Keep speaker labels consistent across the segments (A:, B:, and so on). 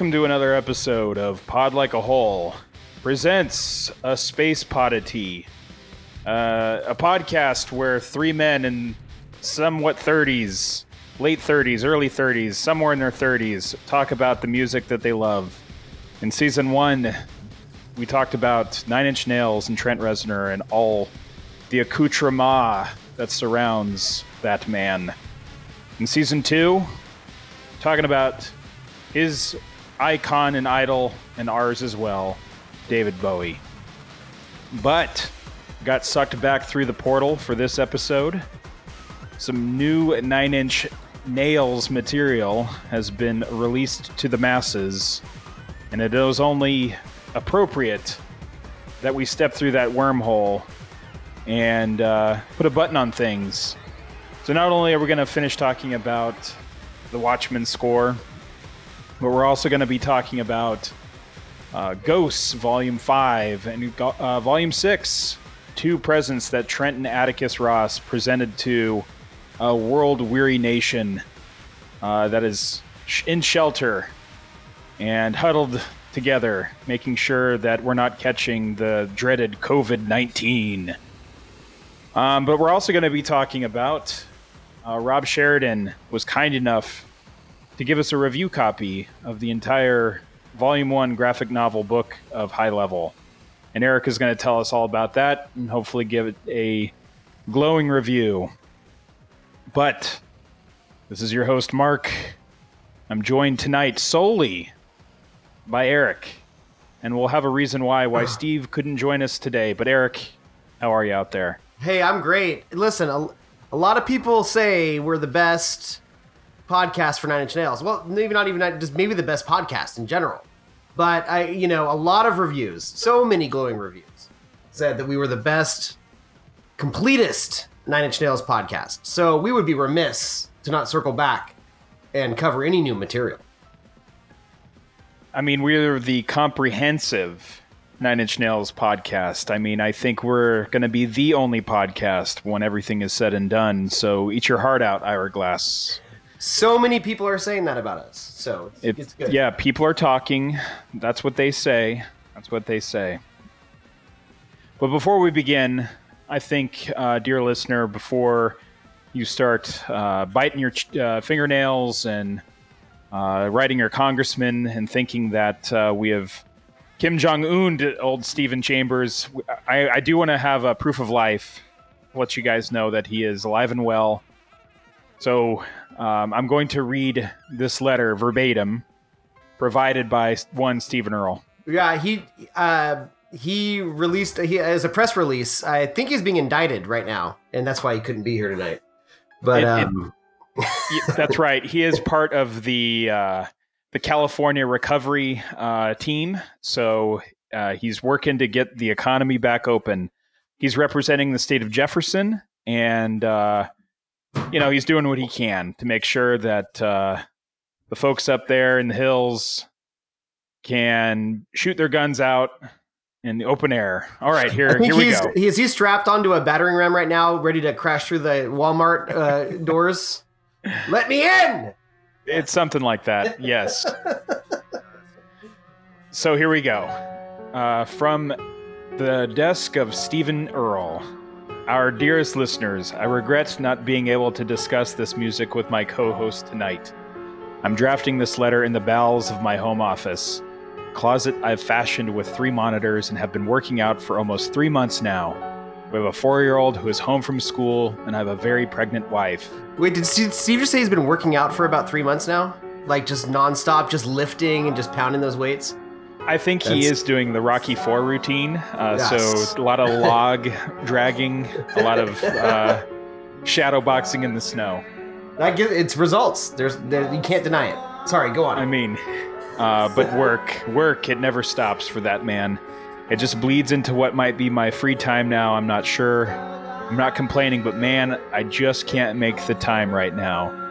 A: Welcome to another episode of Pod Like a Hole presents a space podity, uh, a podcast where three men in somewhat 30s, late 30s, early 30s, somewhere in their 30s, talk about the music that they love. In season one, we talked about Nine Inch Nails and Trent Reznor and all the accoutrement that surrounds that man. In season two, talking about his icon and idol and ours as well, David Bowie. But got sucked back through the portal for this episode. Some new Nine Inch Nails material has been released to the masses, and it is only appropriate that we step through that wormhole and uh, put a button on things. So, not only are we going to finish talking about the Watchmen score, but we're also going to be talking about uh, Ghosts Volume 5 and uh, Volume 6, two presents that Trent and Atticus Ross presented to a world weary nation uh, that is in shelter and huddled together, making sure that we're not catching the dreaded COVID 19. Um, but we're also going to be talking about uh, Rob Sheridan was kind enough to give us a review copy of the entire Volume 1 graphic novel book of High Level. And Eric is going to tell us all about that and hopefully give it a glowing review. But this is your host, Mark. I'm joined tonight solely by Eric. And we'll have a reason why why Steve couldn't join us today. But Eric, how are you out there?
B: Hey, I'm great. Listen, a, a lot of people say we're the best podcast for Nine Inch Nails. Well, maybe not even just maybe the best podcast in general. But I, you know, a lot of reviews, so many glowing reviews, said that we were the best, completest Nine Inch Nails podcast. So we would be remiss to not circle back and cover any new material.
A: I mean, we're the comprehensive Nine Inch Nails podcast. I mean, I think we're going to be the only podcast when everything is said and done. So eat your heart out, Ira Glass.
B: So many people are saying that about us. So it's,
A: It-
B: it's good.
A: Yeah, people are talking. That's what they say. That's what they say. But before we begin, I think, uh, dear listener, before you start uh, biting your ch- uh, fingernails and uh, writing your congressman and thinking that uh, we have Kim Jong Un old Stephen Chambers, I, I do want to have a proof of life. Let you guys know that he is alive and well. So um, I'm going to read this letter verbatim, provided by one Stephen Earl.
B: Yeah, he uh, he released he as a press release. I think he's being indicted right now, and that's why he couldn't be here tonight. But
A: It- it-
B: um,
A: Yeah, That's right. He is part of the uh, the California recovery uh, team. So uh, he's working to get the economy back open. He's representing the state of Jefferson, and uh, you know he's doing what he can to make sure that uh, the folks up there in the hills can shoot their guns out in the open air. All right, here here we
B: he's
A: go.
B: he's he's strapped onto a battering ram right now, ready to crash through the Walmart uh, doors. Let me in.
A: It's something like that. Yes. so here we go. Uh, from the desk of Stephen Earl. Our dearest listeners, I regret not being able to discuss this music with my co host tonight. I'm drafting this letter in the bowels of my home office. Closet I've fashioned with three monitors and have been working out for almost three months now. We have a four year old who is home from school, and I have a very pregnant wife.
B: Wait, did Steve, just say he's been working out for about three months now? Like just nonstop, just lifting and just pounding those weights?
A: I think he
B: That's-
A: is doing the Rocky Four routine. Uh,
B: Yes.
A: So a lot of log dragging, a lot of uh, shadow boxing in the snow.
B: That gives it's results. There's there, you can't deny it. Sorry, go on.
A: I mean, uh, but work, work, it never stops for that man. It just bleeds into what might be my free time now. I'm not sure. I'm not complaining, but man, I just can't make the time right now.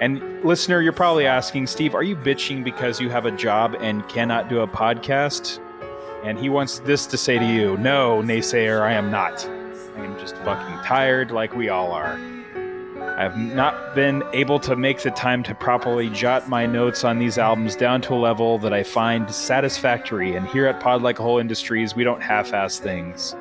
A: And listener, you're probably asking, Steve, are you bitching because you have a job and cannot do a podcast? And he wants this to say to you No, naysayer, I am not. I am just fucking tired like we all are. I've not been able to make the time to properly jot my notes on these albums down to a level that I find satisfactory. And here at Pod Like a Hole Industries, we don't half-ass things.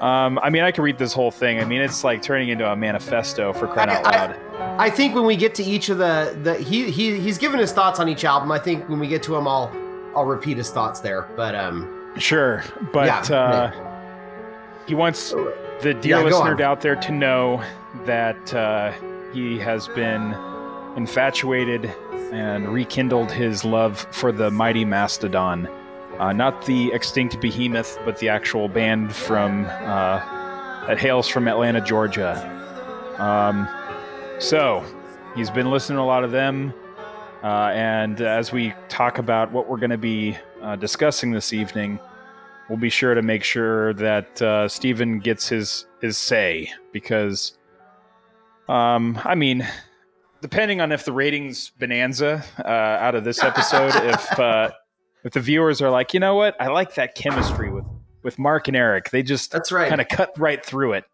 A: Um, I mean, I could read this whole thing. I mean, it's like turning into a manifesto for crying out loud.
B: I, I think when we get to each of the the he he he's given his thoughts on each album. I think when we get to them, I'll I'll repeat his thoughts there. But um,
A: sure. But
B: Yeah,
A: uh, he wants the dear
B: Yeah,
A: listener out there to know that uh, he has been infatuated and rekindled his love for the mighty Mastodon. Uh, not the extinct behemoth, but the actual band from uh, that hails from Atlanta, Georgia. Um, so he's been listening to a lot of them, uh, and as we talk about what we're going to be uh, discussing this evening, we'll be sure to make sure that uh, Stephen gets his his say because, um, I mean, depending on if the ratings bonanza uh, out of this episode, if if the viewers are like, you know what, I like that chemistry with with Mark and Eric, they just
B: that's right.
A: kind of cut right through it.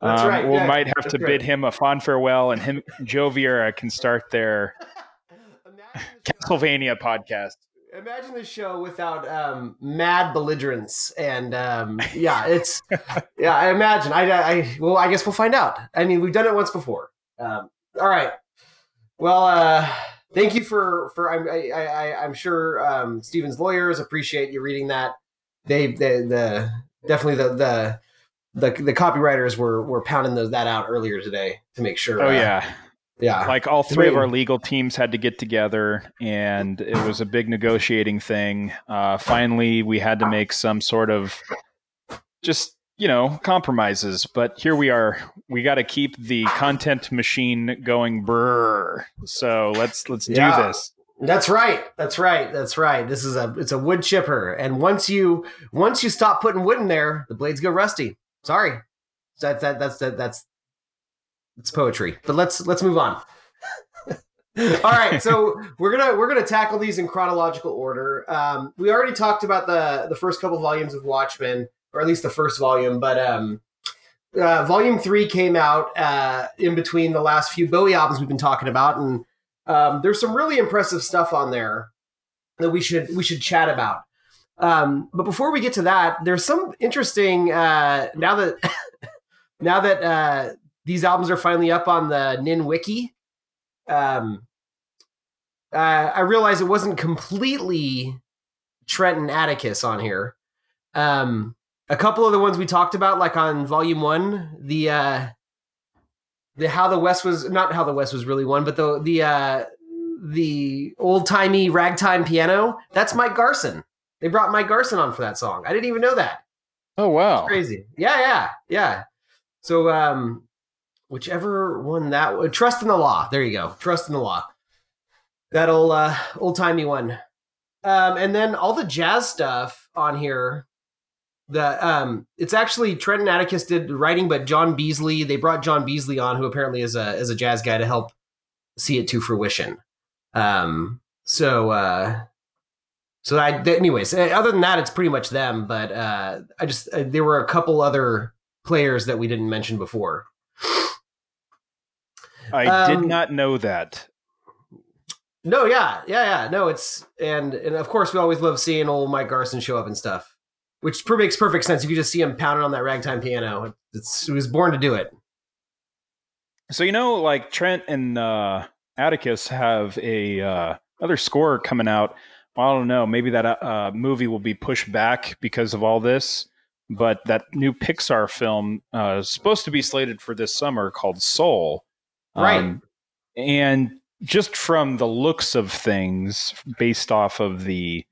B: That's
A: Um,
B: right,
A: We
B: yeah,
A: might have to
B: right.
A: bid him a fond farewell, and him Joe Vieira can start their Castlevania podcast.
B: Imagine the show without um, mad belligerence and um, yeah, it's yeah. I imagine. I, I well, I guess we'll find out. I mean, we've done it once before. Um, all right. Well, uh, thank you for for I'm I, I, I'm sure um, Steven's lawyers appreciate you reading that. They the the definitely the the the, the copywriters were were pounding those, that out earlier today to make sure.
A: Oh
B: uh,
A: yeah,
B: yeah.
A: like all three of our legal teams had to get together, and it was a big negotiating thing. Uh, finally, we had to make some sort of just you know compromises, but here we are. We got to keep the content machine going. Brr. So let's let's do this.
B: That's right. That's right. That's right. This is a it's a wood chipper, and once you once you stop putting wood in there, the blades go rusty. Sorry, that that that's that that's it's poetry. But let's let's move on. All right, so we're gonna we're gonna tackle these in chronological order. Um, we already talked about the the first couple volumes of Watchmen, or at least the first volume, but um, uh, volume three came out uh, in between the last few Bowie albums we've been talking about, and um, there's some really impressive stuff on there that we should we should chat about. Um, but before we get to that, there's some interesting uh, now that now that uh, these albums are finally up on the Nin Wiki. Um, uh, I realize it wasn't completely Trent and Atticus on here. Um, a couple of the ones we talked about, like on Volume One, the uh, the how the West was not how the West was really won, but the the uh, the old timey ragtime piano. That's Mike Garson. They brought Mike Garson on for that song. I didn't even know that.
A: Oh wow!
B: Crazy. Yeah, yeah, yeah. So, um, whichever one that trust in the law. There you go. Trust in the law. That old uh, old timey one. Um, and then all the jazz stuff on here. The um, it's actually Trent and Atticus did the writing, but John Beasley. They brought John Beasley on, who apparently is a is a jazz guy to help see it to fruition. Um, so uh, so I, anyways, uh, other than that, it's pretty much them. But uh, I just uh, there were a couple other players that we didn't mention before.
A: I did
B: Um,
A: not know that.
B: No, yeah, yeah, yeah. No, it's and and of course we always love seeing old Mike Garson show up and stuff, which makes perfect sense. If you could just see him pounding on that ragtime piano. It's he was born to do it.
A: So you know, like Trent and uh, Atticus have a uh, other score coming out. Well, I don't know. Maybe that uh, movie will be pushed back because of all this. But that new Pixar film uh, is supposed to be slated for this summer called Soul.
B: Right.
A: Um, and just from the looks of things, based off of the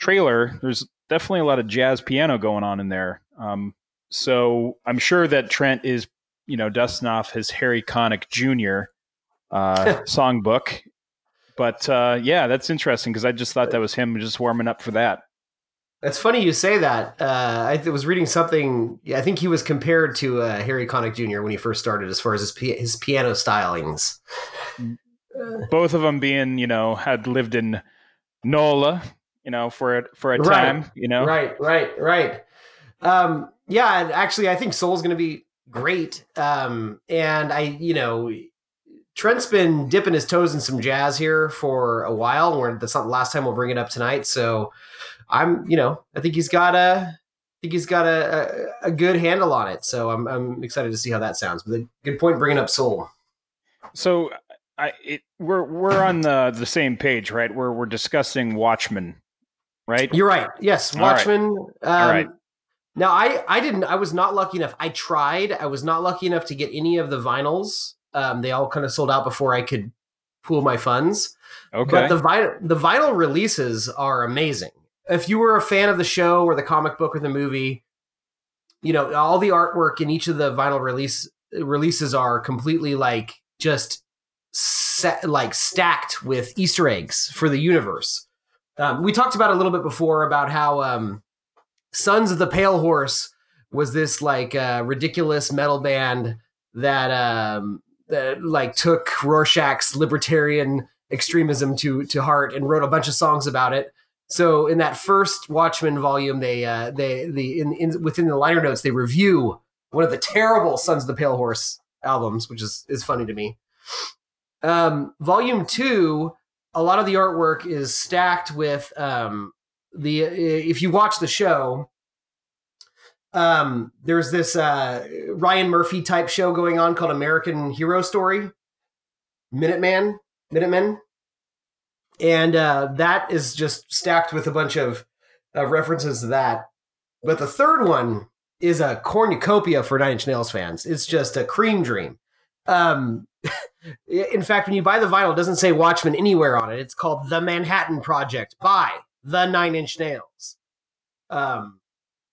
A: trailer, there's definitely a lot of jazz piano going on in there. Um, so I'm sure that Trent is, you know, dusting off his Harry Connick Jr. Uh, songbook. But uh, yeah, that's interesting because I just thought that was him just warming up for that.
B: It's funny you say that. Uh, I was reading something. I think he was compared to uh, Harry Connick Jr. when he first started, as far as his his piano stylings.
A: Both of them being, you know, had lived in NOLA, you know, for a, for a
B: Right.
A: time, you know.
B: Right, right, right. Um, yeah, and actually, I think Soul's going to be great. Um, and I, you know, Trent's been dipping his toes in some jazz here for a while. We're, that's not the last time we'll bring it up tonight. So I'm, you know, I think he's got a, I think he's got a, a, a good handle on it. So I'm, I'm excited to see how that sounds. But a good point bringing up Soul.
A: So I, it, we're we're on the the same page, right? We're we're discussing Watchmen, right?
B: You're right. Yes, Watchmen.
A: All right.
B: Um, now I I didn't I was not lucky enough. I tried. I was not lucky enough to get any of the vinyls. Um, they all kind of sold out before I could pool my funds.
A: Okay.
B: But the vinyl the vinyl releases are amazing. If you were a fan of the show or the comic book or the movie, you know all the artwork in each of the vinyl release releases are completely like just set, like stacked with Easter eggs for the universe. Um, we talked about a little bit before about how um, Sons of the Pale Horse was this like uh, ridiculous metal band that um, that like took Rorschach's libertarian extremism to to heart and wrote a bunch of songs about it. So in that first Watchmen volume, they uh, they the in, in within the liner notes they review one of the terrible Sons of the Pale Horse albums, which is is funny to me. Um, volume two, a lot of the artwork is stacked with um, the if you watch the show um there's this uh ryan murphy type show going on called american hero story. Minuteman minutemen. And uh that is just stacked with a bunch of references to that. But the third one is a cornucopia for nine inch nails fans. It's just a cream dream. Um in fact when you buy the vinyl it doesn't say watchmen anywhere on it it's called the manhattan project by the Nine Inch Nails. Um,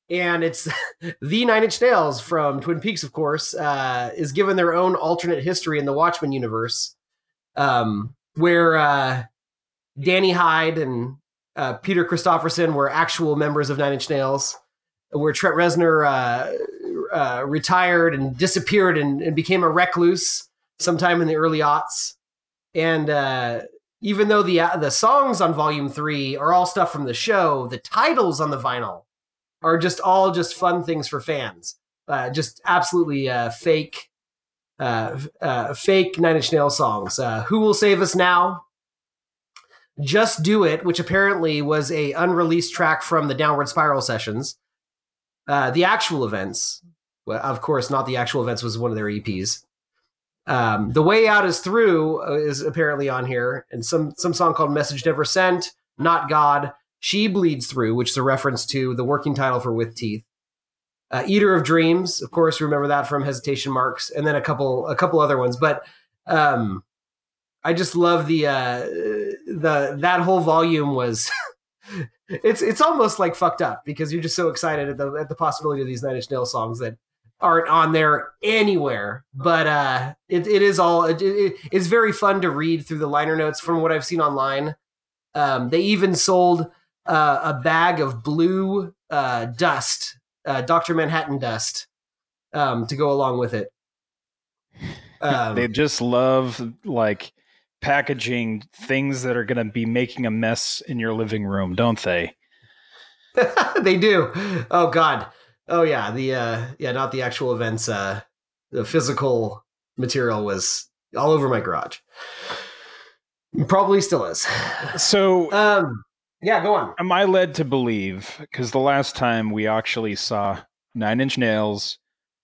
B: and it's the Nine Inch Nails from Twin Peaks, of course, uh, is given their own alternate history in the Watchmen universe, um, where uh, Danny Hyde and uh, Peter Christopherson were actual members of Nine Inch Nails, where Trent Reznor uh, uh, retired and disappeared and, and, became a recluse sometime in the early aughts. And uh, even though the uh, the songs on volume 3 are all stuff from the show the titles on the vinyl are just all just fun things for fans. Uh, just absolutely uh, fake uh, uh, fake nine inch Nails songs. Who will save us now? Just do it which apparently was a unreleased track from the downward spiral sessions. The actual events well, of course not the actual events was one of their eps um, the way out is through uh, is apparently on here, and some some song called "Message Never Sent," "Not God." She bleeds through, which is a reference to the working title for "With Teeth." Uh, "Eater of Dreams," of course, remember that from Hesitation Marks, and then a couple a couple other ones. But um, I just love the uh, the that whole volume was. it's it's almost like fucked up because you're just so excited at the at the possibility of these Nine Inch Nails songs that aren't on there anywhere. But uh, it, it is all it, it, it's very fun to read through the liner notes from what I've seen online. Um, they even sold uh, a bag of blue uh, dust, uh, Doctor Manhattan dust, um, to go along with it.
A: Um, they just love like packaging things that are going to be making a mess in your living room, don't they?
B: they do. Oh God. Oh yeah, the uh yeah, not the actual events, uh the physical material was all over my garage. Probably still is.
A: So
B: um yeah, go on.
A: Am I led to believe because the last time we actually saw Nine Inch Nails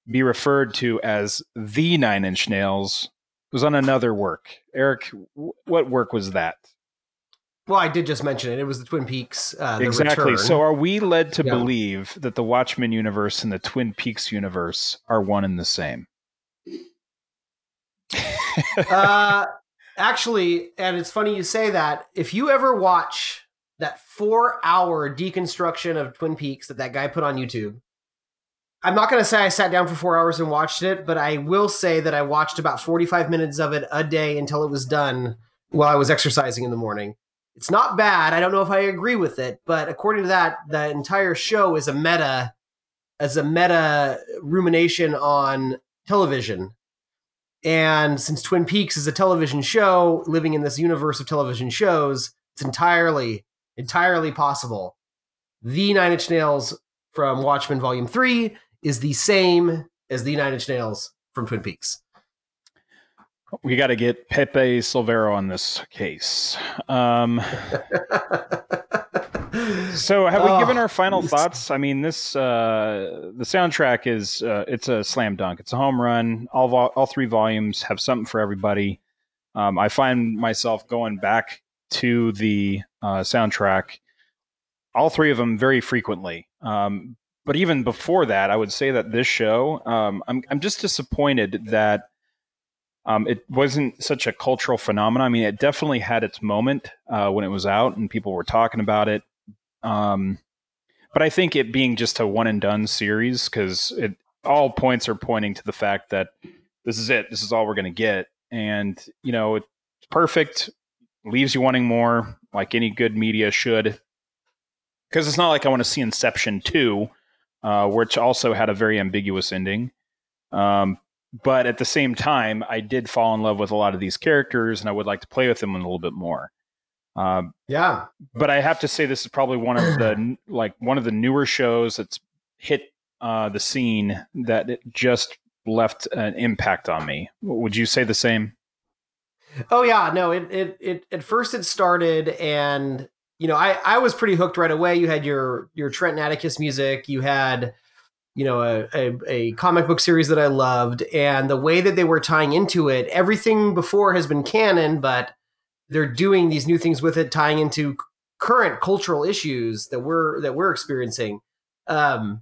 A: be referred to as the Nine Inch Nails was on another work. Eric, what work was that?
B: Well, I did just mention it. It was the Twin Peaks. Uh, the
A: exactly.
B: Return.
A: So, are we led to yeah. believe that the Watchmen universe and the Twin Peaks universe are one and the same?
B: uh, actually, and it's funny you say that. If you ever watch that four-hour deconstruction of Twin Peaks that that guy put on YouTube, I'm not going to say I sat down for four hours and watched it, but I will say that I watched about 45 minutes of it a day until it was done while I was exercising in the morning it's not bad. I don't know if I agree with it, but according to that, the entire show is a meta as a meta rumination on television. And since Twin Peaks is a television show living in this universe of television shows, it's entirely, entirely possible. The Nine Inch Nails from Watchmen Volume 3 is the same as the Nine Inch Nails from Twin Peaks.
A: We got to get Pepe Silvia on this case. Um, so, have we given our final thoughts? I mean, this uh, the soundtrack is uh, it's a slam dunk. It's a home run. All vol- all three volumes have something for everybody. Um, I find myself going back to the uh, soundtrack, all three of them, very frequently. Um, but even before that, I would say that this show, um, I'm I'm just disappointed that um, it wasn't such a cultural phenomenon. I mean, it definitely had its moment uh, when it was out and people were talking about it. Um, but I think it being just a one and done series because it all points are pointing to the fact that this is it. This is all we're going to get, and you know, it's perfect. Leaves you wanting more, like any good media should. Because it's not like I want to see Inception two, uh, which also had a very ambiguous ending. Um, but at the same time, I did fall in love with a lot of these characters, and I would like to play with them a little bit more. Um,
B: Yeah,
A: but I have to say this is probably one of the like one of the newer shows that's hit uh, the scene that it just left an impact on me. Would you say the same?
B: Oh yeah, no. It it it at first it started, and you know, I I was pretty hooked right away. You had your your Trent and Atticus music. You had you know a, a a comic book series that I loved, and the way that they were tying into it. Everything before has been canon, but they're doing these new things with it, tying into current cultural issues that we're that we're experiencing. Um,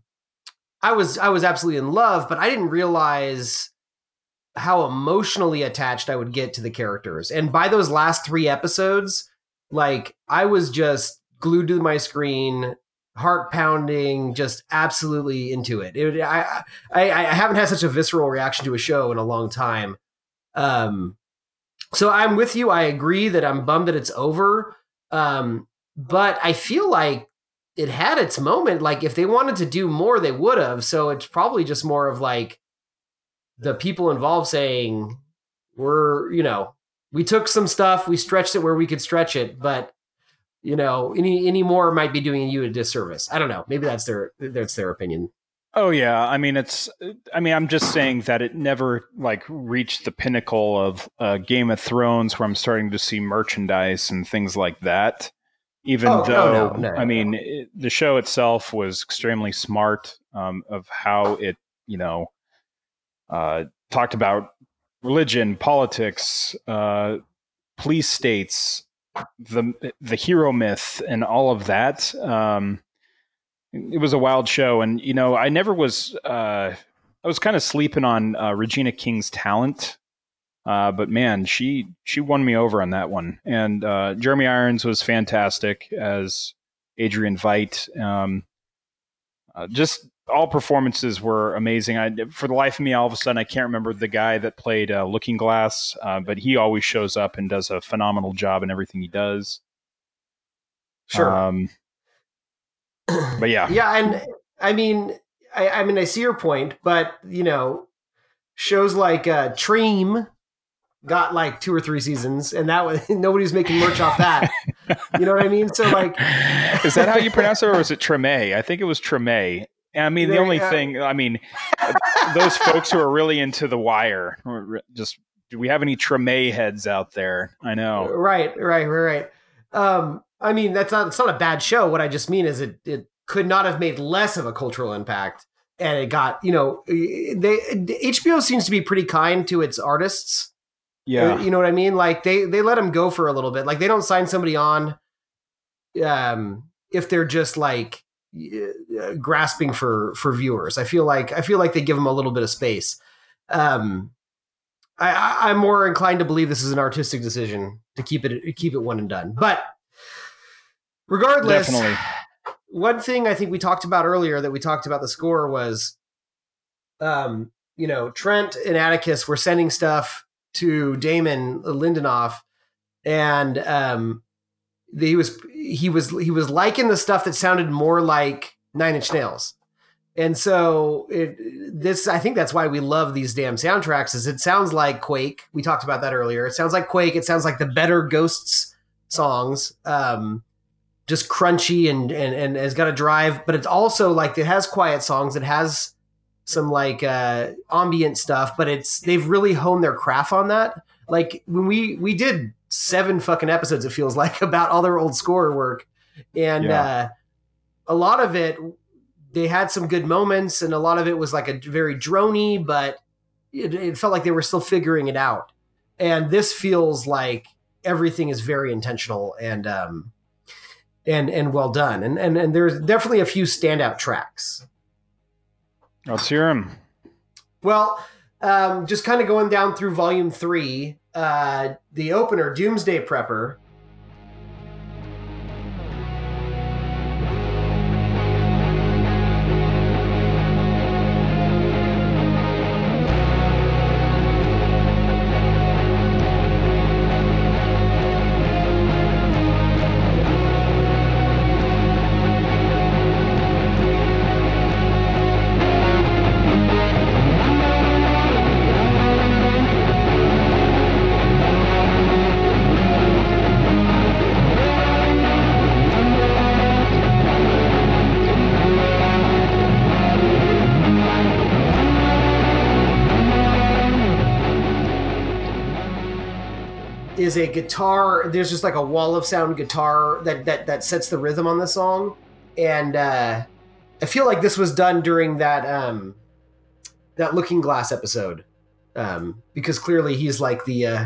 B: I was I was absolutely in love, but I didn't realize how emotionally attached I would get to the characters. And by those last three episodes, like I was just glued to my screen, heart pounding, just absolutely into it. it I, I I haven't had such a visceral reaction to a show in a long time. Um, so I'm with you. I agree that I'm bummed that it's over. Um, but I feel like it had its moment. Like if they wanted to do more, they would have. So it's probably just more of like the people involved saying, "We're, you know, we took some stuff, we stretched it where we could stretch it, but you know, any any more might be doing you a disservice." I don't know. Maybe that's their that's their opinion.
A: Oh yeah, I mean it's. I mean I'm just saying that it never like reached the pinnacle of uh, Game of Thrones, where I'm starting to see merchandise and things like that. Even
B: Oh, no,
A: though
B: no, no,
A: I mean it, the show itself was extremely smart um, of how it you know uh, talked about religion, politics, uh, police states, the the hero myth, and all of that. Um, it was a wild show, and you know, I never was. Uh, I was kind of sleeping on uh, Regina King's talent, uh, but man, she she won me over on that one. And uh, Jeremy Irons was fantastic as Adrian Veidt. Um, uh, just all performances were amazing. I, for the life of me, all of a sudden, I can't remember the guy that played uh, Looking Glass, uh, but he always shows up and does a phenomenal job in everything he does.
B: Sure.
A: Um, but yeah,
B: yeah, and I mean, I, I mean, I see your point, but you know, shows like uh, Treem got like two or three seasons, and that was nobody's making merch off that. you know what I mean? So like,
A: is that how you pronounce it, or was it Treme? I think it was Treme. I mean, the only
B: uh,
A: thing, I mean, those folks who are really into The Wire, just do we have any Treme heads out there? I know.
B: right, right, right, right. Um, I mean, that's not it's not a bad show. What I just mean is it it could not have made less of a cultural impact, and it got you know they HBO seems to be pretty kind to its artists.
A: Yeah.
B: You know what I mean? Like they they let them go for a little bit. Like they don't sign somebody on um if they're just like uh, grasping for for viewers. I feel like I feel like they give them a little bit of space. Um I, I'm more inclined to believe this is an artistic decision to keep it keep it one and done. But regardless,
A: Definitely.
B: one thing I think we talked about earlier that we talked about the score was, um, you know, Trent and Atticus were sending stuff to Damon Lindelof, and um, he was he was he was liking the stuff that sounded more like Nine Inch Nails. And so it, this, I think that's why we love these damn soundtracks. Is it sounds like Quake? We talked about that earlier. It sounds like Quake. It sounds like the better Ghosts songs. Um, just crunchy and and and has got a drive, but it's also like it has quiet songs. It has some like uh, ambient stuff, but it's they've really honed their craft on that. Like when we we did seven fucking episodes, it feels like about all their old score work, and
A: Yeah.
B: uh, a lot of it they had some good moments, and a lot of it was like a very drony, but it, it felt like they were still figuring it out. And this feels like everything is very intentional and um, and and well done. And and and there's definitely a few standout tracks.
A: Let's hear them.
B: Well, um, just kind of going down through volume three, uh, the opener, Doomsday Prepper. Is a guitar. There's just like a wall of sound guitar that that that sets the rhythm on the song, and uh, I feel like this was done during that um, that Looking Glass episode, um, because clearly he's like the uh,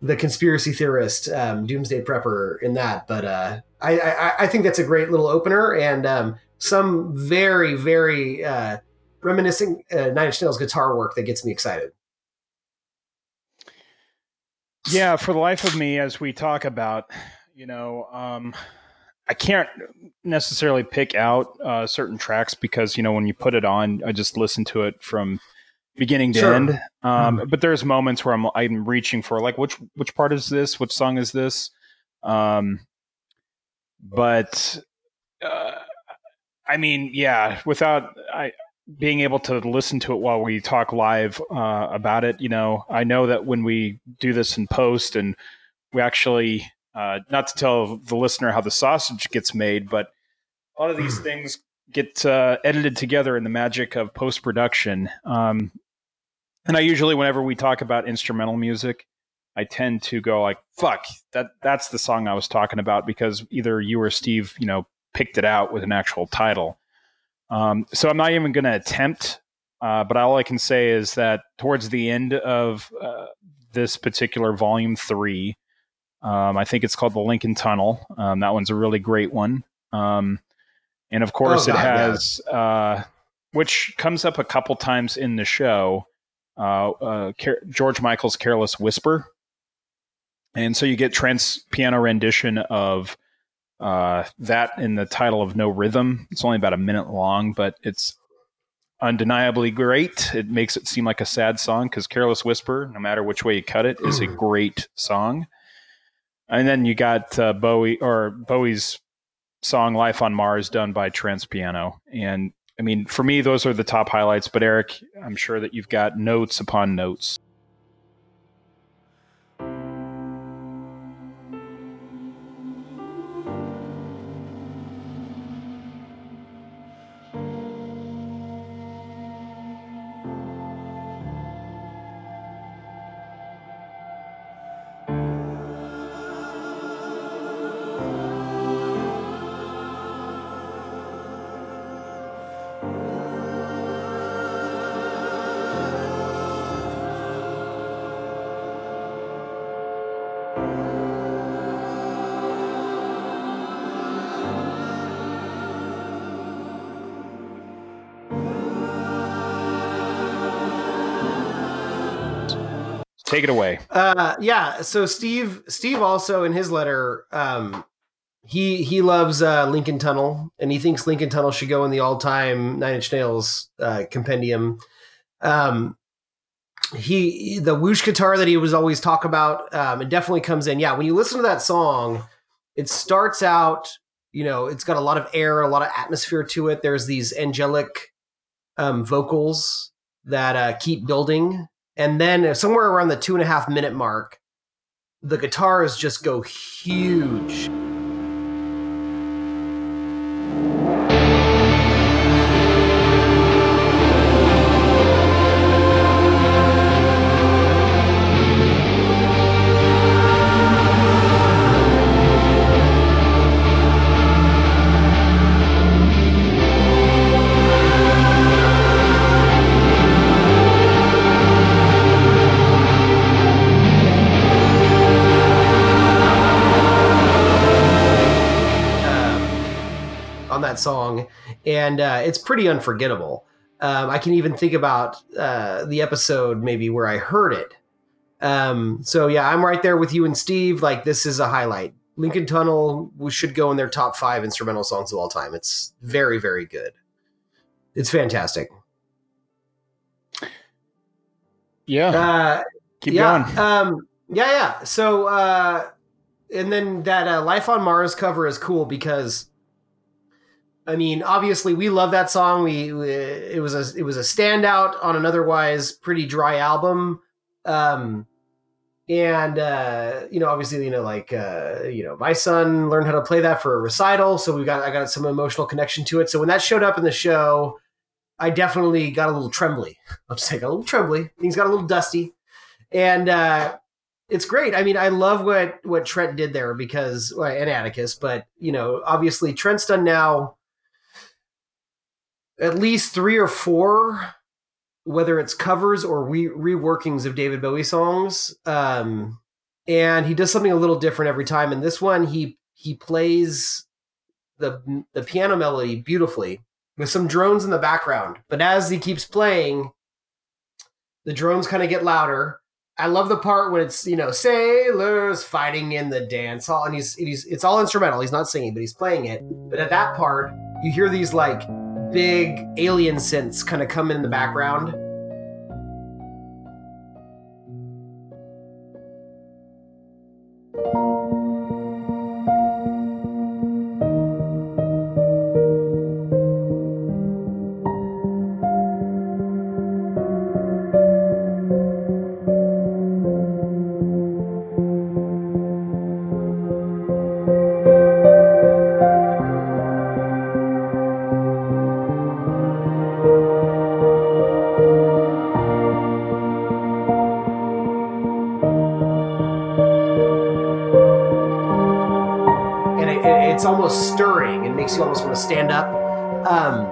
B: the conspiracy theorist, um, doomsday prepper in that. But uh, I, I I think that's a great little opener and um, some very very uh, reminiscing uh, Nine Inch Nails guitar work that gets me excited.
A: Yeah, for the life of me, as we talk about, you know, um, I can't necessarily pick out uh, certain tracks because you know when you put it on, I just listen to it from beginning to
B: Sure.
A: end. Um, But there's moments where I'm I'm reaching for like which which part is this? Which song is this? Um, but uh, I mean, yeah, without I being able to listen to it while we talk live uh, about it, you know, I know that when we do this in post and we actually, uh, not to tell the listener how the sausage gets made, but a lot of these things get uh, edited together in the magic of post production. Um, and I usually, whenever we talk about instrumental music, I tend to go like, "Fuck that! That's the song I was talking about," because either you or Steve, you know, picked it out with an actual title. Um, so I'm not even going to attempt, uh, but all I can say is that towards the end of uh, this particular volume three, um, I think it's called the Lincoln Tunnel. Um, that one's a really great one. Um, and of course,
B: Oh,
A: it
B: God, yeah.
A: has, uh, which comes up a couple times in the show, uh, uh, Car- George Michael's Careless Whisper. And so you get Trent's piano rendition of uh, that in the title of No Rhythm. It's only about a minute long, but it's undeniably great. It makes it seem like a sad song because Careless Whisper, no matter which way you cut it, is a great song. And then you got uh, Bowie or Bowie's song "Life on Mars" done by Trent's piano. And I mean, for me, those are the top highlights. But Eric, I'm sure that you've got notes upon notes. Take it away.
B: Uh, yeah. So Steve, Steve also in his letter, um, he he loves uh, Lincoln Tunnel, and he thinks Lincoln Tunnel should go in the all-time Nine Inch Nails uh, compendium. Um, he the whoosh guitar that he was always talk about, um, it definitely comes in. Yeah, when you listen to that song, it starts out. You know, it's got a lot of air, a lot of atmosphere to it. There's these angelic um, vocals that uh, keep building and then uh, somewhere around the two and a half minute mark, the guitars just go huge. That song, and uh, it's pretty unforgettable. Um, I can even think about uh, the episode maybe where I heard it. Um, so yeah, I'm right there with you and Steve. Like this is a highlight. Lincoln Tunnel we should go in their top five instrumental songs of all time. It's very, very good. It's fantastic.
A: Yeah.
B: Uh,
A: Keep
B: yeah,
A: going.
B: Um, yeah, yeah. So, uh, and then that uh, Life on Mars cover is cool because, I mean, obviously we love that song. We, we it was a it was a standout on an otherwise pretty dry album. Um, and uh, you know, obviously, you know, like uh, you know, my son learned how to play that for a recital, so we got I got some emotional connection to it. So when that showed up in the show, I definitely got a little trembly. I'll just say got a little trembly. Things got a little dusty, and uh, it's great. I mean, I love what what Trent did there because well, and Atticus, but you know, obviously Trent's done now at least three or four whether it's covers or re- reworkings of David Bowie songs. Um, and he does something a little different every time. And this one, he he plays the the piano melody beautifully with some drones in the background. But as he keeps playing, the drones kind of get louder. I love the part when it's you know sailors fighting in the dance hall, and he's he's it's all instrumental. He's not singing, but he's playing it. But at that part, you hear these like big alien synths kind of come in the background. Almost stirring. It makes you almost want to stand up. Um,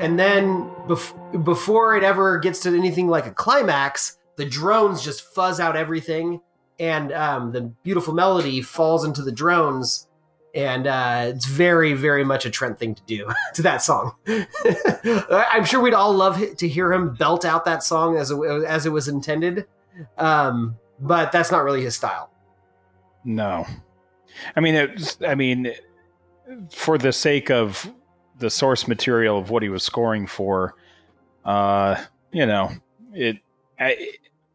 B: and then bef- before it ever gets to anything like a climax, the drones just fuzz out everything, and um, the beautiful melody falls into the drones. And uh, it's very, very much a Trent thing to do to that song. I'm sure we'd all love to hear him belt out that song as it, as it was intended, um, but that's not really his style.
A: No. I mean, it's, I mean, for the sake of the source material of what he was scoring for, uh, you know, it. I,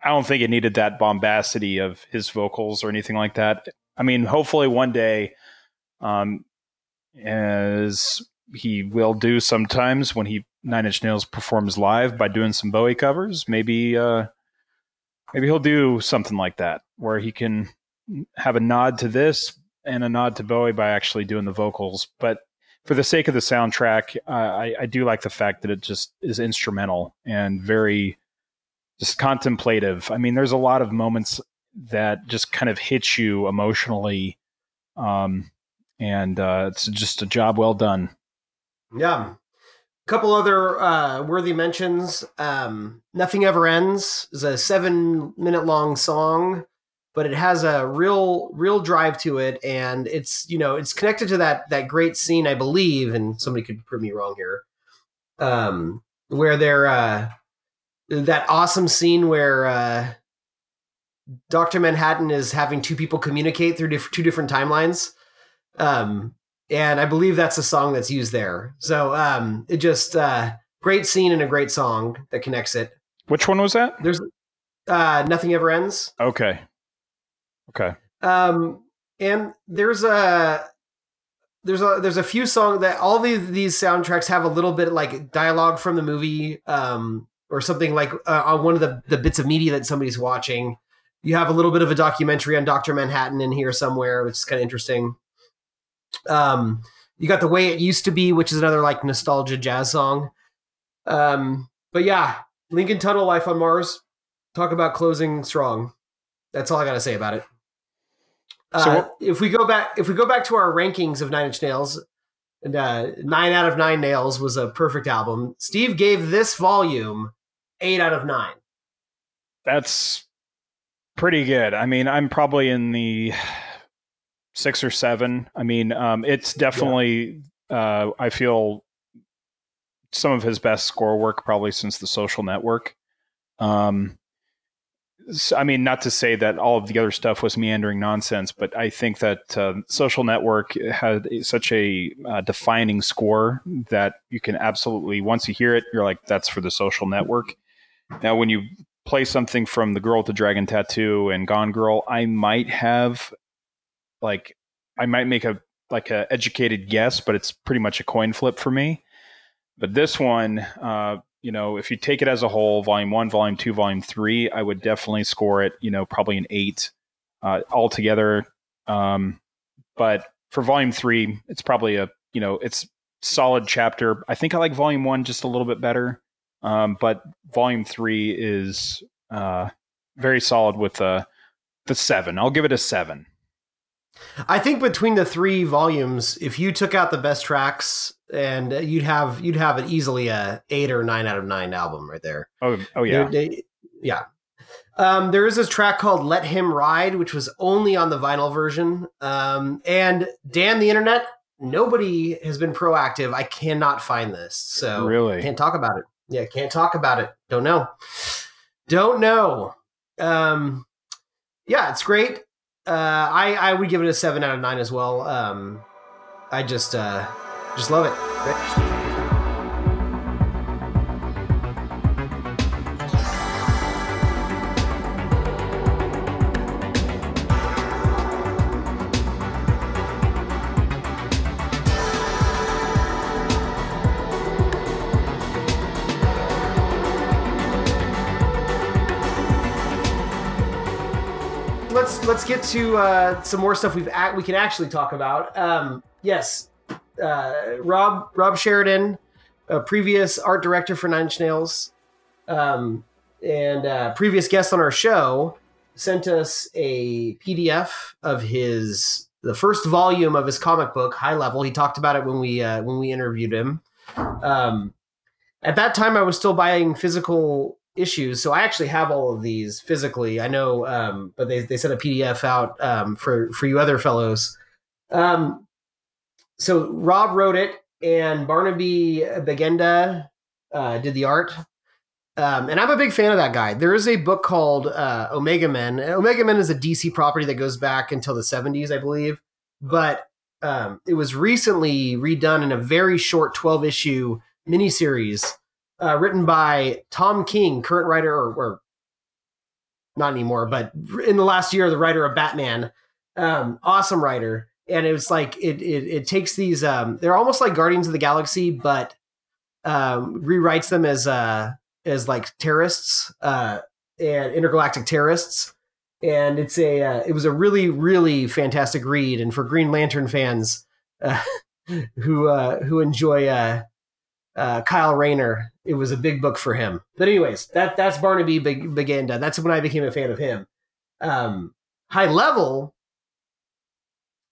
A: I don't think it needed that bombacity of his vocals or anything like that. I mean, hopefully one day, um, as he will do sometimes when he Nine Inch Nails performs live by doing some Bowie covers, maybe, uh, maybe he'll do something like that where he can have a nod to this and a nod to Bowie by actually doing the vocals. But for the sake of the soundtrack, I, I do like the fact that it just is instrumental and very just contemplative. I mean, there's a lot of moments that just kind of hit you emotionally. Um, and uh, it's just a job well done.
B: Yeah. A couple other uh, worthy mentions. Um, Nothing Ever Ends is a seven minute long song, but it has a real, real drive to it. And it's, you know, it's connected to that, that great scene, I believe, and somebody could prove me wrong here, um, where they're, uh, that awesome scene where uh, Dr. Manhattan is having two people communicate through diff- two different timelines. Um, and I believe that's a song that's used there. So um, it just uh, great scene and a great song that connects it.
A: Which one was that?
B: There's uh, nothing ever ends.
A: Okay. Okay.
B: Um, and there's a there's a there's a few songs that all these these soundtracks have a little bit like dialogue from the movie um, or something like uh, on one of the the bits of media that somebody's watching. You have a little bit of a documentary on Doctor Manhattan in here somewhere, which is kind of interesting. Um, you got the way it used to be, which is another like nostalgia jazz song. Um, but yeah, Lincoln Tunnel, Life on Mars. Talk about closing strong. That's all I got to say about it. Uh,
A: So
B: if we go back, if we go back to our rankings of Nine Inch Nails, and uh, nine out of nine nails was a perfect album. Steve gave this volume eight out of nine.
A: That's pretty good. I mean, I'm probably in the six or seven. I mean, um, it's definitely uh, I feel some of his best score work probably since the social network. Um, I mean, not to say that all of the other stuff was meandering nonsense, but I think that uh, Social Network had such a uh, defining score that you can absolutely, once you hear it, you're like, that's for the Social Network. Now, when you play something from The Girl with the Dragon Tattoo and Gone Girl, I might have, like, I might make a like a educated guess, but it's pretty much a coin flip for me. But this one, uh, you know, if you take it as a whole, volume one, volume two, volume three, I would definitely score it, you know, probably an eight uh, altogether. Um, but for volume three, it's probably a, you know, it's solid chapter. I think I like volume one just a little bit better. Um, but volume three is uh, very solid with the the seven. I'll give it a seven.
B: I think between the three volumes, if you took out the best tracks and you'd have you'd have it easily a eight or nine out of nine album right there.
A: Oh, oh yeah,
B: they, they, yeah. Um, there is this track called "Let Him Ride," which was only on the vinyl version. Um, and damn the internet, nobody has been proactive. I cannot find this, so
A: really
B: can't talk about it. Yeah, can't talk about it. Don't know. Don't know. Um, yeah, it's great. Uh, I I would give it a seven out of nine as well. Um, I just uh, just love it. let's let's get to uh, some more stuff we've we can actually talk about. Um, yes, uh, Rob Rob Sheridan, a previous art director for Nine Inch Nails, um, and uh, previous guest on our show, sent us a PDF of his the first volume of his comic book, High Level. He talked about it when we uh, when we interviewed him. Um, at that time, I was still buying physical issues. So I actually have all of these physically. I know, um, but they, they sent a PDF out um, for for you other fellows. Um, so Rob wrote it, and Barnaby Bagenda uh, did the art. Um, and I'm a big fan of that guy. There is a book called uh, Omega Men. Omega Men is a DC property that goes back until the 70s, I believe. But um, it was recently redone in a very short 12 issue miniseries uh, written by Tom King, current writer, or, or, not anymore, but in the last year, the writer of Batman. Um, awesome writer, and it was like it it, it takes these. Um, they're almost like Guardians of the Galaxy, but um, rewrites them as uh, as like terrorists uh, and intergalactic terrorists. And it's a uh, it was a really really fantastic read, and for Green Lantern fans uh, who uh, who enjoy uh, uh, Kyle Rayner. It was a big book for him. But anyways, that that's Barnaby Big Bagenda. That's when I became a fan of him. Um, High Level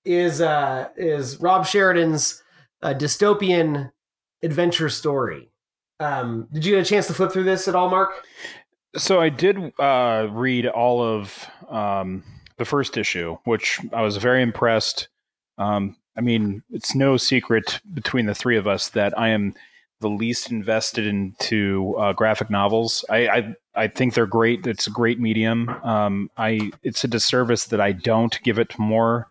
B: is uh, is Rob Sheridan's uh, dystopian adventure story. Um, did you get a chance to flip through this at all, Mark?
A: So I did uh, read all of um, the first issue, which I was very impressed. Um, I mean, it's no secret between the three of us that I am the least invested into uh, graphic novels. I, I, I think they're great. It's a great medium. Um, I it's a disservice that I don't give it more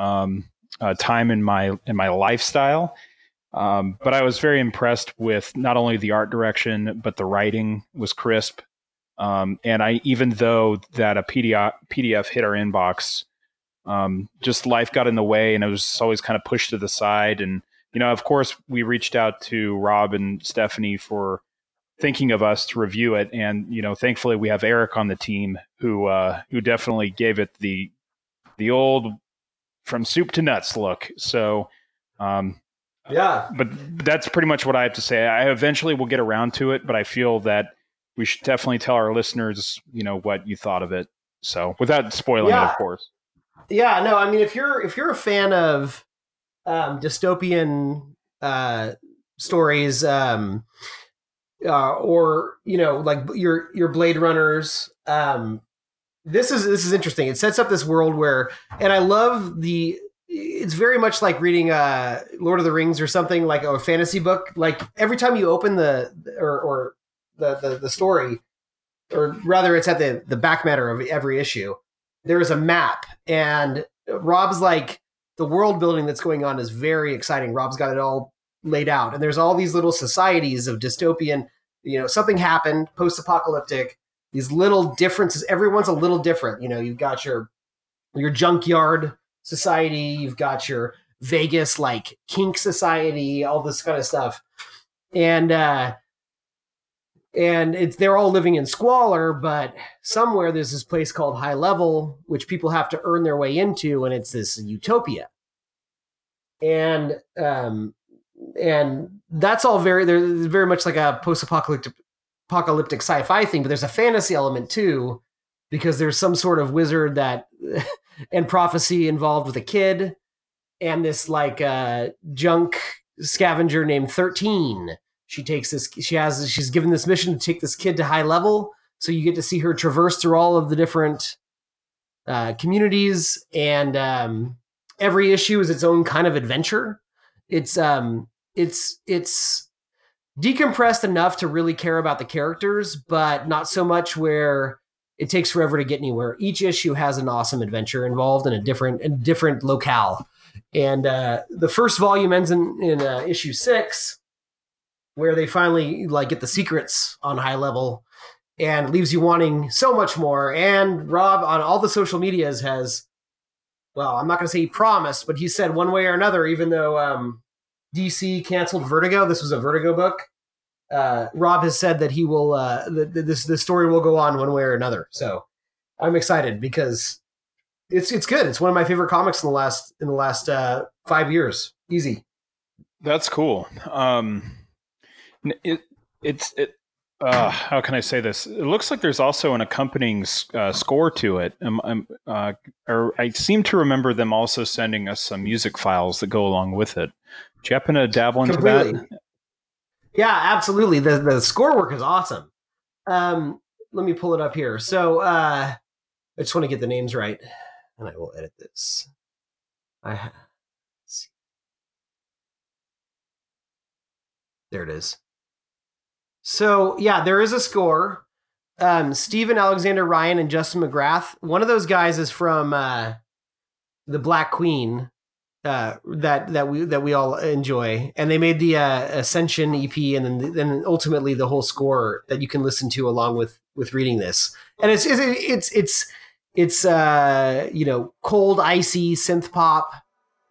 A: um, uh, time in my in my lifestyle. Um, but I was very impressed with not only the art direction, but the writing was crisp. Um, and I even though that a PDF PDF hit our inbox, um, just life got in the way, and it was always kind of pushed to the side and you know, of course, we reached out to Rob and Stephanie for thinking of us to review it, and you know, thankfully, we have Eric on the team who uh, who definitely gave it the the old from soup to nuts look. So, um,
B: yeah,
A: but that's pretty much what I have to say. I eventually will get around to it, but I feel that we should definitely tell our listeners, you know, what you thought of it. So, without spoiling yeah. it, of course.
B: Yeah, no, I mean, if you're if you're a fan of um, dystopian uh, stories, um, uh, or you know, like your your Blade Runners. Um, this is this is interesting. It sets up this world where, and I love the it's very much like reading uh Lord of the Rings or something like a fantasy book. Like every time you open the or or the the, the story, or rather, it's at the the back matter of every issue. There is a map, and Rob's like the world building that's going on is very exciting. Rob's got it all laid out, and there's all these little societies of dystopian. You know, something happened, post-apocalyptic. These little differences. Everyone's a little different. You know, you've got your your junkyard society. You've got your Vegas like kink society, all this kind of stuff. And uh and it's they're all living in squalor, but somewhere there's this place called High Level, which people have to earn their way into, and it's this utopia. And um and that's all very there's very much like a post-apocalyptic apocalyptic sci-fi thing, but there's a fantasy element too, because there's some sort of wizard that and prophecy involved with a kid and this like uh, junk scavenger named 13 she takes this she has she's given this mission to take this kid to high level so you get to see her traverse through all of the different uh, communities and um, every issue is its own kind of adventure. It's um it's it's decompressed enough to really care about the characters but not so much where it takes forever to get anywhere. Each issue has an awesome adventure involved in a different a different locale. And uh, the first volume ends in, in uh, issue six, where they finally like get the secrets on high level, and leaves you wanting so much more. And Rob on all the social medias has, well, I'm not going to say he promised, but he said one way or another, even though um, DC canceled Vertigo, this was a Vertigo book uh, Rob has said that he will uh, that this the story will go on one way or another. So I'm excited because it's it's good. It's one of my favorite comics in the last in the last uh, five years. Easy.
A: That's cool. Um, it it's it. Uh, how can I say this? It looks like there's also an accompanying uh, score to it. Um, um, uh, or I seem to remember them also sending us some music files that go along with it. To dabble into Completely. that?
B: Yeah, absolutely. The the score work is awesome. Um, let me pull it up here. So uh, I just want to get the names right, and I will edit this. I there it is. So yeah, there is a score. Um, Stephen Alexander Ryan and Justin McGrath. One of those guys is from uh, the Black Queen, uh, that that we that we all enjoy, and they made the uh, Ascension EP, and then then ultimately the whole score that you can listen to along with with reading this. And it's it's it's it's, it's uh, you know cold, icy synth pop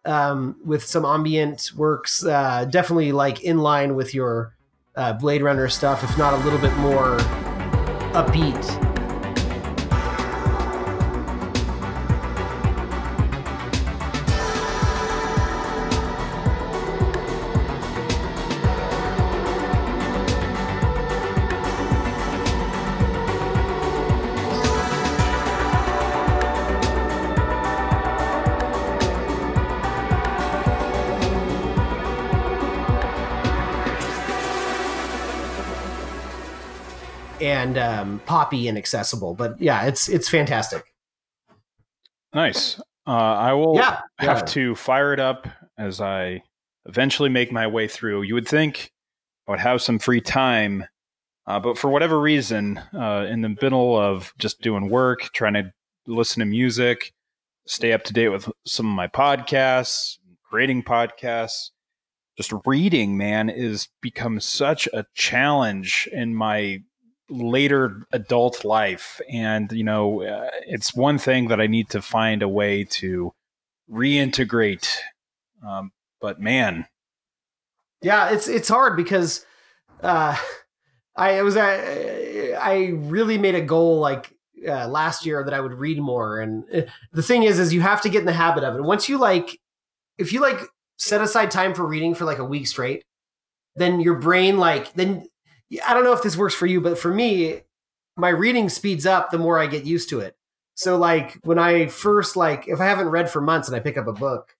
B: um, with some ambient works. Uh, definitely like in line with your uh, Blade Runner stuff, if not a little bit more upbeat. Um, poppy and accessible. But yeah, it's it's fantastic.
A: Nice. Uh, I will yeah, have yeah. to fire it up as I eventually make my way through. You would think I would have some free time, uh, but for whatever reason, uh, in the middle of just doing work, trying to listen to music, stay up to date with some of my podcasts, creating podcasts, just reading, man, is become such a challenge in my later adult life. And you know uh, it's one thing that i need to find a way to reintegrate um, but man.
B: Yeah it's it's hard because uh i was i i really made a goal like uh, last year that i would read more. And uh, the thing is is you have to get in the habit of it. Once you like if you like set aside time for reading for like a week straight then your brain like then I don't know if this works for you, but for me, my reading speeds up the more I get used to it. So like when I first like if I haven't read for months and I pick up a book,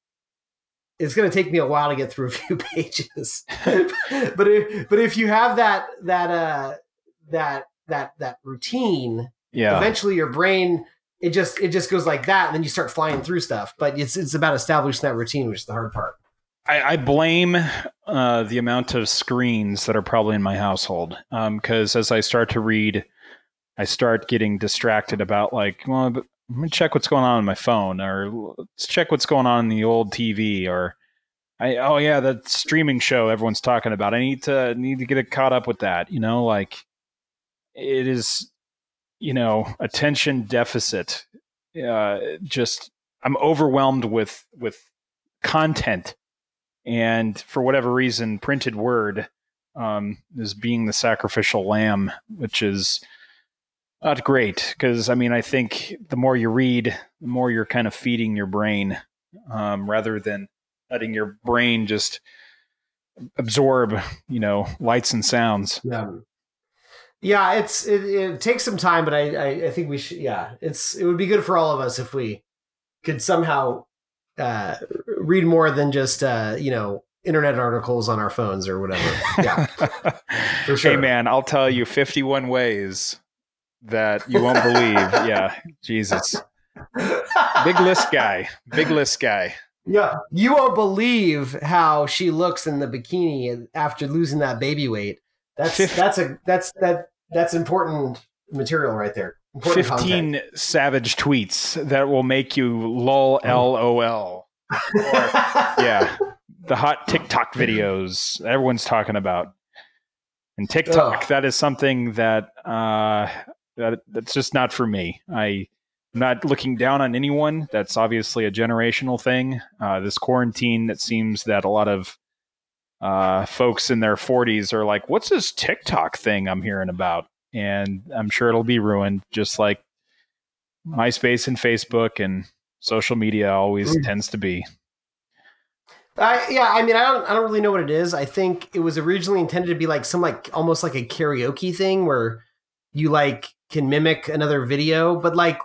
B: it's going to take me a while to get through a few pages. but if, but if you have that that uh that that that routine,
A: yeah.
B: eventually your brain it just it just goes like that, and then you start flying through stuff. But it's it's about establishing that routine, which is the hard part.
A: I, I blame uh, the amount of screens that are probably in my household because um, as I start to read, I start getting distracted about like, well, let me check what's going on on my phone, or let's check what's going on in the old TV, or I oh yeah, that streaming show everyone's talking about. I need to need to get caught up with that. You know, like it is, you know, attention deficit. Uh, just I'm overwhelmed with with content and for whatever reason, printed word um, is being the sacrificial lamb, which is not great because I mean I think the more you read, the more you're kind of feeding your brain um, rather than letting your brain just absorb, you know, lights and sounds.
B: Yeah. Yeah, it's it, it takes some time, but I, I, I think we should. Yeah, it's it would be good for all of us if we could somehow uh, read more than just uh, you know internet articles on our phones or whatever. Yeah,
A: for sure. Hey man, I'll tell you 51 ways that you won't believe. yeah, Jesus, big list guy, big list guy.
B: Yeah, you won't believe how she looks in the bikini after losing that baby weight. That's that's a that's that that's important material right there.
A: 15 content. savage tweets that will make you lol lol. yeah. The hot TikTok videos everyone's talking about. And TikTok, that is something that uh, that that's just not for me. I am not looking down on anyone. That's obviously a generational thing. Uh, this quarantine, it seems that a lot of uh, folks in their 40s are like, "What's this TikTok thing I'm hearing about?" And I'm sure it'll be ruined, just like MySpace and Facebook and social media always mm. tends to be.
B: I yeah, I mean, I don't, I don't really know what it is. I think it was originally intended to be like some like almost like a karaoke thing where you like can mimic another video, but like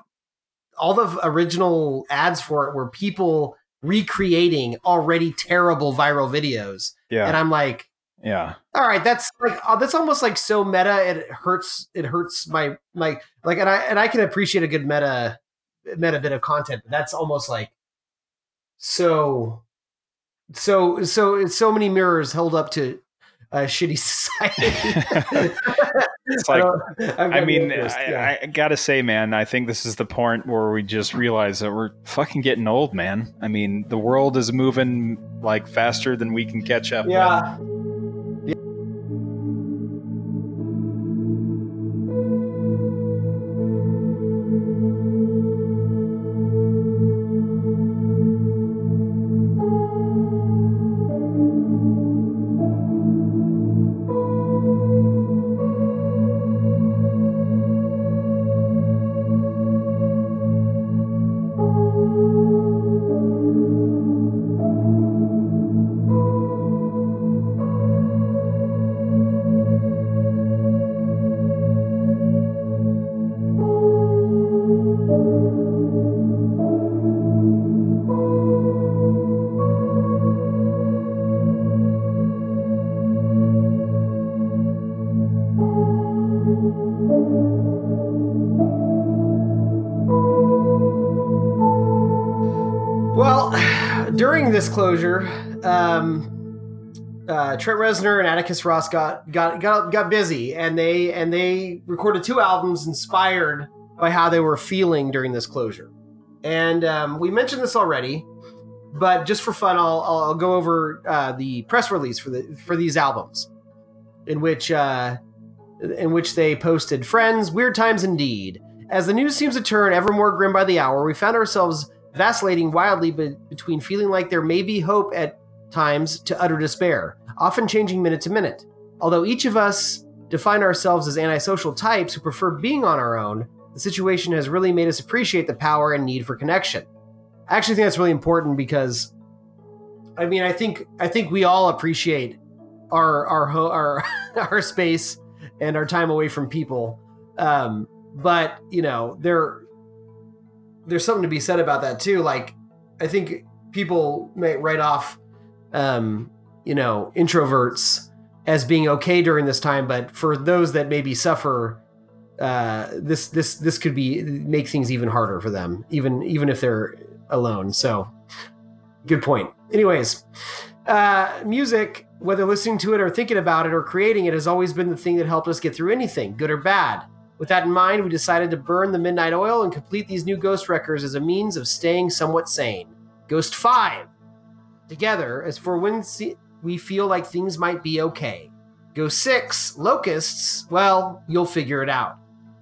B: all the original ads for it were people recreating already terrible viral videos.
A: Yeah,
B: and I'm like,
A: yeah.
B: All right, that's like uh, that's almost like so meta. It hurts. It hurts my my like, and I and I can appreciate a good meta meta bit of content, but that's almost like so so so so many mirrors held up to a shitty society.
A: it's like, I, I mean, I, I, gotta say, man, I think this is the point where we just realize that we're fucking getting old, man. I mean, the world is moving like faster than we can catch up.
B: Yeah.
A: With.
B: Disclosure, um, uh, Trent Reznor and Atticus Ross got got got got busy, and they and they recorded two albums inspired by how they were feeling during this closure. And um, we mentioned this already, but just for fun, I'll I'll go over uh, the press release for the for these albums, in which uh, in which they posted friends, weird times indeed. As the news seems to turn ever more grim by the hour, we found ourselves vacillating wildly be- between feeling like there may be hope at times to utter despair, often changing minute to minute. Although each of us define ourselves as antisocial types who prefer being on our own, the situation has really made us appreciate the power and need for connection. I actually think that's really important because I mean, I think I think we all appreciate our our our our space and our time away from people. Um, but you know, there there's something to be said about that too. Like, I think people may write off, um, you know, introverts as being okay during this time, but for those that maybe suffer uh, this this this could be make things even harder for them, even even if they're alone. So, good point. Anyways, uh, music, whether listening to it or thinking about it or creating it, has always been the thing that helped us get through anything, good or bad. With that in mind, we decided to burn the midnight oil and complete these new Ghost records as a means of staying somewhat sane. Ghost 5, together, as for when we feel like things might be okay. Ghost 6, Locusts, well, you'll figure it out.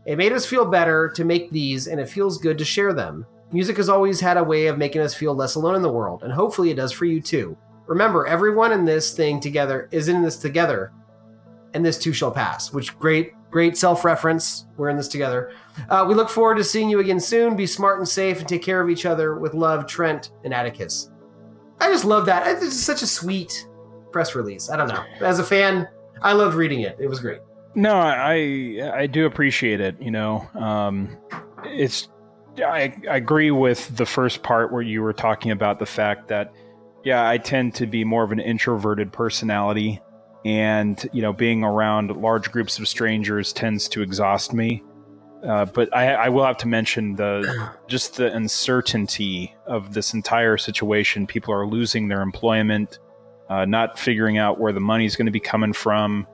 B: It made us feel better to make these, and it feels good to share them. Music has always had a way of making us feel less alone in the world, and hopefully it does for you too. Remember, everyone in this thing together is in this together, and this too shall pass. Which great, great self-reference. We're in this together. Uh, we look forward to seeing you again soon. Be smart and safe, and take care of each other. With love, Trent and Atticus. I just love that. It's such a sweet press release. I don't know. As a fan, I loved reading it. It was great.
A: No, I I do appreciate it. You know, um, it's I, I agree with the first part where you were talking about the fact that, yeah, I tend to be more of an introverted personality, and you know, being around large groups of strangers tends to exhaust me. Uh, but I, I, will have to mention the just the uncertainty of this entire situation. People are losing their employment, uh, not figuring out where the money is going to be coming from.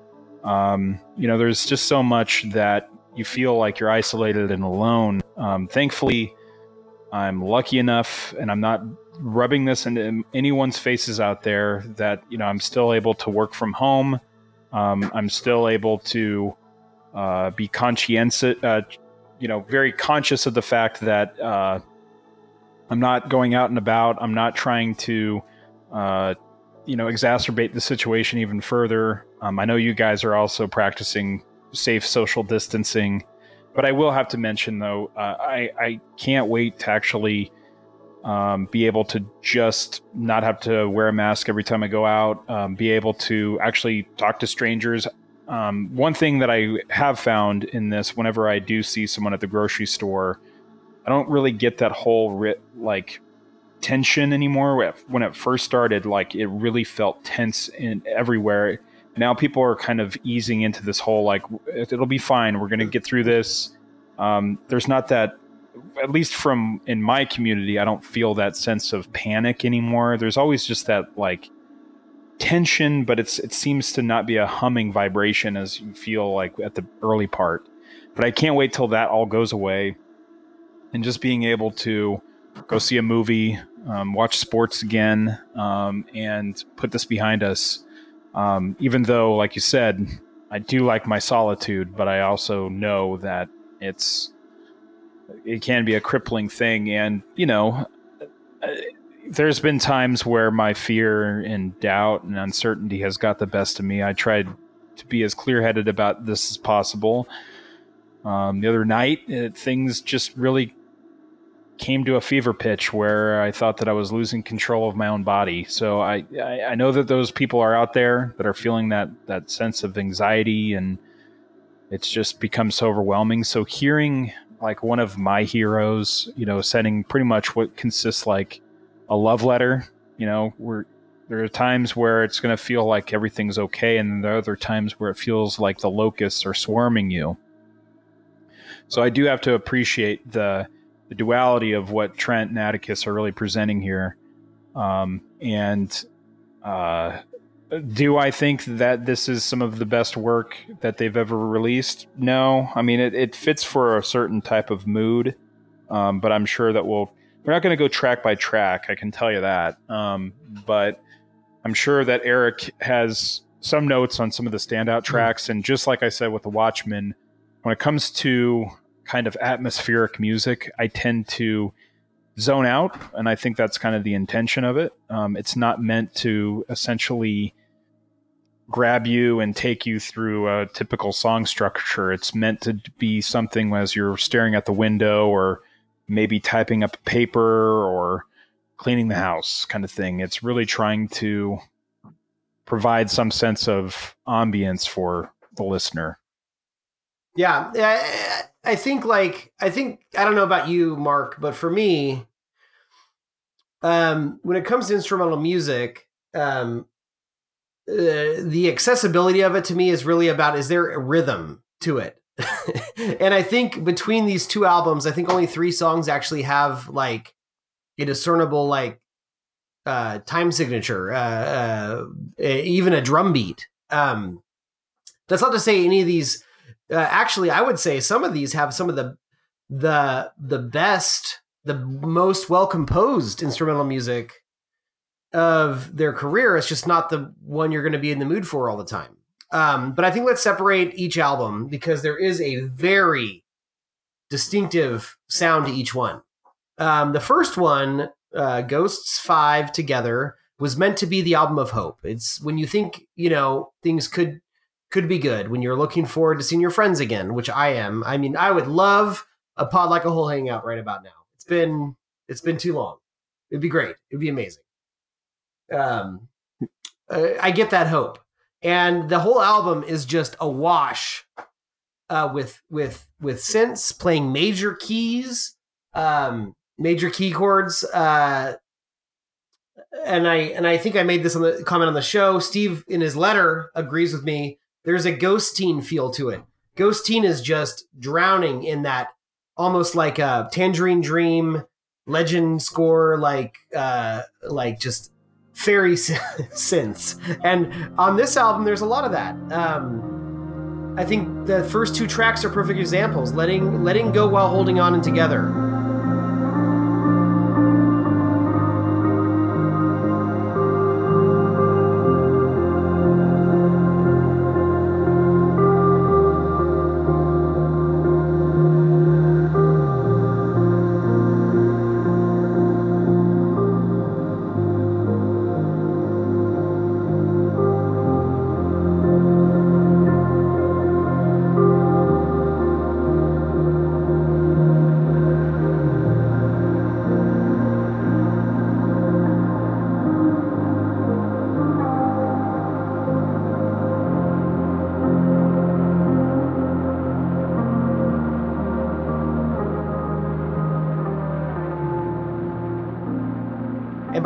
A: Um, you know, there's just so much that you feel like you're isolated and alone. Um, thankfully, I'm lucky enough, and I'm not rubbing this into anyone's faces out there that you know I'm still able to work from home. Um, I'm still able to uh, be conscientious, uh, you know, very conscious of the fact that uh, I'm not going out and about. I'm not trying to, uh, you know, exacerbate the situation even further. Um, I know you guys are also practicing safe social distancing. But I will have to mention, though, uh, I, I can't wait to actually um, be able to just not have to wear a mask every time I go out, um, be able to actually talk to strangers. Um, one thing that I have found in this, whenever I do see someone at the grocery store, I don't really get that whole ri- like tension anymore. When it first started, like it really felt tense in everywhere now people are kind of easing into this whole like it'll be fine. We're to get through this. Um, there's not that, at least from in my community, I don't feel that sense of panic anymore. There's always just that like tension, but it's it seems to not be a humming vibration as you feel like at the early part. But I can't wait till that all goes away, and just being able to go see a movie, um, watch sports again, um, and put this behind us um, even though, like you said, I do like my solitude, but I also know that it's it can be a crippling thing, and you know, uh, there's been times where my fear and doubt and uncertainty has got the best of me. I tried to be as clear-headed about this as possible. Um, the other night, it, things just really came to a fever pitch where I thought that I was losing control of my own body. So I, I, I know that those people are out there that are feeling that that sense of anxiety and it's just become so overwhelming. So hearing like one of my heroes, you know, sending pretty much what consists like a love letter, you know, where there are times where it's going to feel like everything's okay, and there are other times where it feels like the locusts are swarming you. So I do have to appreciate the the duality of what Trent and Atticus are really presenting here. Um, and uh, do I think that this is some of the best work that they've ever released? No. I mean, it, it fits for a certain type of mood, um, but I'm sure that we'll. We're not going to go track by track. I can tell you that. Um, but I'm sure that Eric has some notes on some of the standout hmm. tracks. And just like I said with the Watchmen, when it comes to kind of atmospheric music, I tend to zone out, and I think that's kind of the intention of it. Um, it's not meant to essentially grab you and take you through a typical song structure. It's meant to be something as you're staring at the window or maybe typing up a paper or cleaning the house kind of thing. It's really trying to provide some sense of ambience for the listener.
B: Yeah, I think like I think I don't know about you, Mark, but for me, um, when it comes to instrumental music, um, uh, the accessibility of it to me is really about is there a rhythm to it? and I think between these two albums, I think only three songs actually have like a discernible like uh, time signature, uh, uh, even a drum beat. Um, that's not to say any of these. Uh, actually, I would say some of these have some of the the the best, the most well composed instrumental music of their career. It's just not the one you're going to be in the mood for all the time. Um, but I think let's separate each album because there is a very distinctive sound to each one. Um, the first one, uh, Ghosts Five Together, was meant to be the album of hope. It's when you think you know things could could be good when you're looking forward to seeing your friends again, which I am. I mean, I would love a Pod Like a Hole hangout right about now. It's been it's been too long. It'd be great. It'd be amazing. Um, I get that hope and the whole album is just awash uh, with with with synths playing major keys, um, major key chords. Uh, and I and I think I made this on the comment on the show. Steve in his letter agrees with me. There's a Ghosteen feel to it. Ghosteen is just drowning in that almost like a Tangerine Dream legend score, like uh, like just fairy synths. And on this album, there's a lot of that. Um, I think the first two tracks are perfect examples. Letting letting go while holding on and together.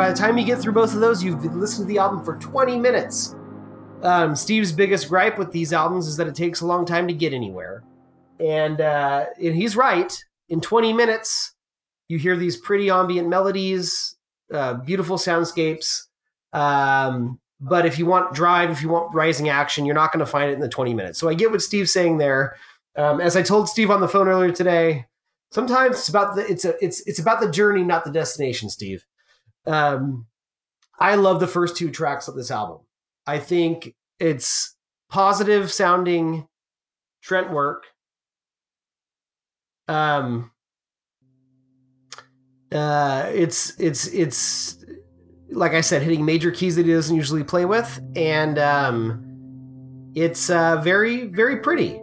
B: By the time you get through both of those, you've listened to the album for 20 minutes. Um, Steve's biggest gripe with these albums is that it takes a long time to get anywhere. And, uh, and he's right. In 20 minutes, you hear these pretty ambient melodies, uh, beautiful soundscapes. Um, but if you want drive, if you want rising action, you're not going to find it in the 20 minutes. So I get what Steve's saying there. Um, as I told Steve on the phone earlier today, sometimes it's about the it's a it's it's about the journey, not the destination, Steve. Um, I love the first two tracks of this album. I think it's positive sounding Trent work. Um, uh, it's it's it's like I said, hitting major keys that he doesn't usually play with, and um, it's uh, very very pretty.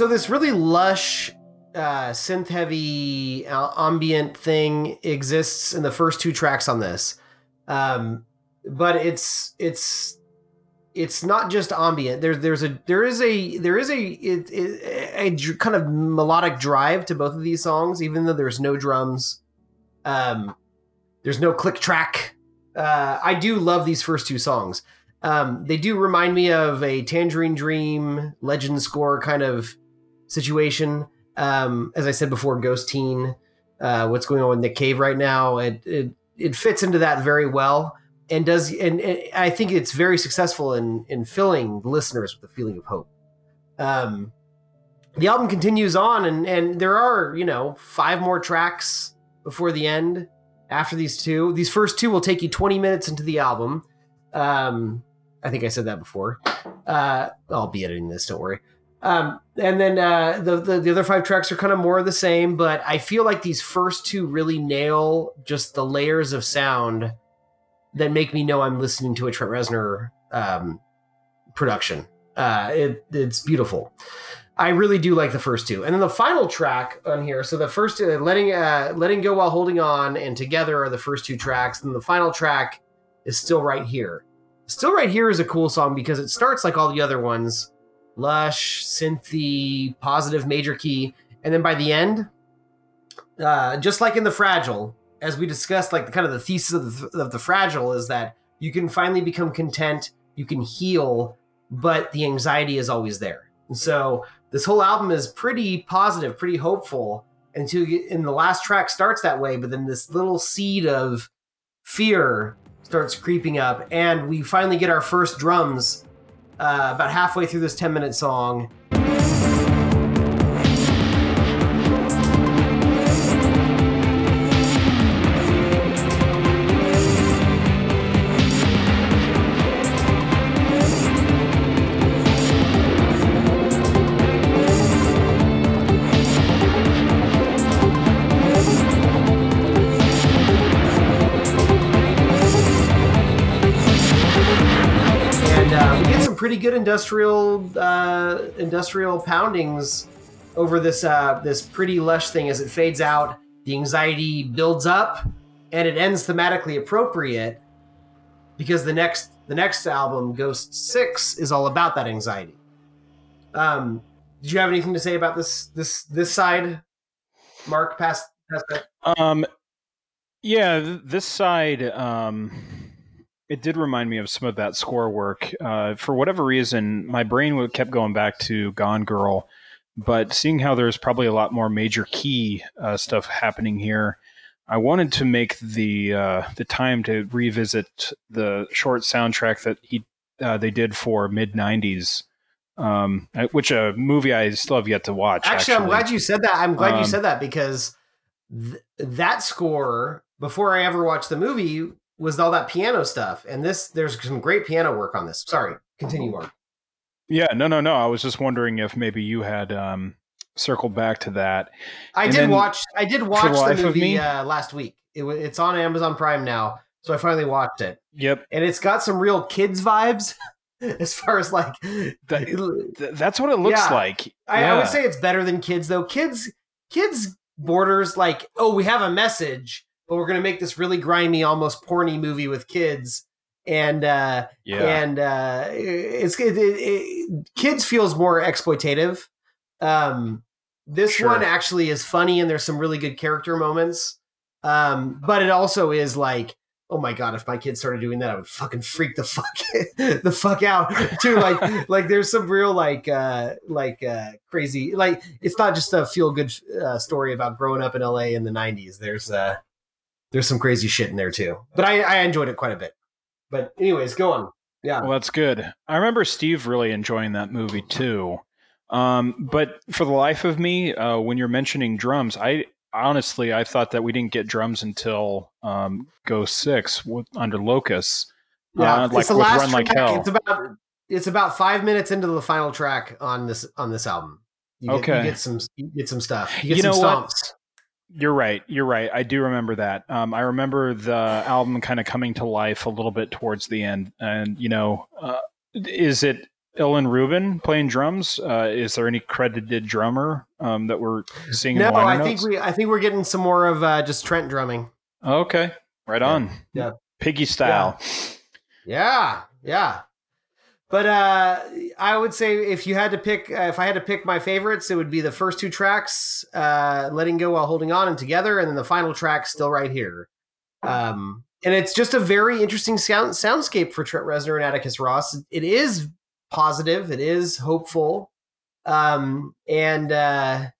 B: So this really lush uh, synth heavy uh, ambient thing exists in the first two tracks on this. Um, but it's it's it's not just ambient. There's there's a there is a there is a, it, it, a kind of melodic drive to both of these songs even though there's no drums. Um, there's no click track. Uh, i do love these first two songs. Um, they do remind me of a tangerine dream legend score kind of situation. Um, as I said before, Ghosteen, uh, what's going on with Nick Cave right now, it, it it fits into that very well, and does and, and I think it's very successful in in filling listeners with a feeling of hope. Um, the album continues on, and and there are you know five more tracks before the end. After these two, these first two will take you 20 minutes into the album. Um, I think I said that before. Uh, I'll be editing this. Don't worry. Um, and then uh, the, the, the other five tracks are kind of more of the same, but I feel like these first two really nail just the layers of sound that make me know I'm listening to a Trent Reznor um, production. Uh, it, it's beautiful. I really do like the first two, and then the final track on here. So the first, uh, letting uh, letting go while holding on, and together are the first two tracks, and the final track is still right here. Still right here is a cool song because it starts like all the other ones, lush, synthy, positive major key, and then by the end, uh, just like in the fragile, as we discussed, like the kind of the thesis of the, of the fragile is that you can finally become content, you can heal, but the anxiety is always there. And so this whole album is pretty positive, pretty hopeful until you get, and the last track starts that way, but then this little seed of fear starts creeping up, and we finally get our first drums uh, about halfway through this 10 minute song. Good industrial uh, industrial poundings over this uh, this pretty lush thing as it fades out. The anxiety builds up, and it ends thematically appropriate because the next the next album, Ghost Six, is all about that anxiety. Um, did you have anything to say about this this this side, Mark? Past past that.
A: Um, yeah, th- this side, um, it did remind me of some of that score work. Uh, for whatever reason, my brain kept going back to Gone Girl, but seeing how there's probably a lot more major key uh, stuff happening here, I wanted to make the uh, the time to revisit the short soundtrack that he uh, they did for Mid90s. Um, uh, which a movie I still have yet to watch.
B: Actually, I'm glad you said that. I'm glad you
A: Um,
B: said that because th- that score before I ever watched the movie was all that piano stuff, and this there's some great piano work on this. Sorry, continue on.
A: Yeah, no, no, no. I was just wondering if maybe you had um, circled back to that.
B: I
A: And
B: did watch. I did watch
A: the
B: the, movie uh, last week. It, it's on Amazon Prime now, so I finally watched it,
A: Yep,
B: and it's got some real kids vibes as far as like.
A: That- that's what it looks
B: Yeah.
A: like.
B: I, I would say it's better than kids though. Kids, kids borders like, oh, we have a message, but we're gonna make this really grimy, almost porny movie with kids, and uh,
A: yeah,
B: and uh, it's it, it, it, kids feels more exploitative. Um, this
A: Sure.
B: one actually is funny, and there's some really good character moments. Um, but it also is like, oh my god, if my kids started doing that, I would fucking freak the fuck the fuck out too. Like, like there's some real like uh, like uh, crazy like it's not just a feel good uh, story about growing up in LA in the '90s. There's uh, there's some crazy shit in there too. But I, I enjoyed it quite a bit. But anyways, go on. Yeah.
A: well, that's good. I remember Steve really enjoying that movie too. Um, but for the life of me, uh, when you're mentioning drums, I honestly I thought that we didn't get drums until um, Ghost Six w- under Locust.
B: Yeah,
A: Uh, like
B: it's the last
A: Run Like
B: track.
A: Hell.
B: It's about it's about five minutes into the final track on this on this album. You get,
A: Okay.
B: you get some you get some stuff. You get
A: You
B: some
A: know what? You're right. You're right. I do remember that. Um, I remember the album kind of coming to life a little bit towards the end. And you know, uh, is it Ilan Rubin playing drums? Uh, is there any credited drummer um, that we're seeing? in
B: No, I
A: notes?
B: think we I think we're getting some more of uh, just Trent drumming.
A: Okay, right
B: Yeah.
A: on.
B: Yeah.
A: Piggy style.
B: Yeah, yeah. But uh, I would say if you had to pick, uh, if I had to pick my favorites, it would be the first two tracks, uh, "Letting Go While Holding On" and "Together," and then the final track, "Still Right Here." Um, and it's just a very interesting sound soundscape for Trent Reznor and Atticus Ross. It is positive, it is hopeful, um, and uh,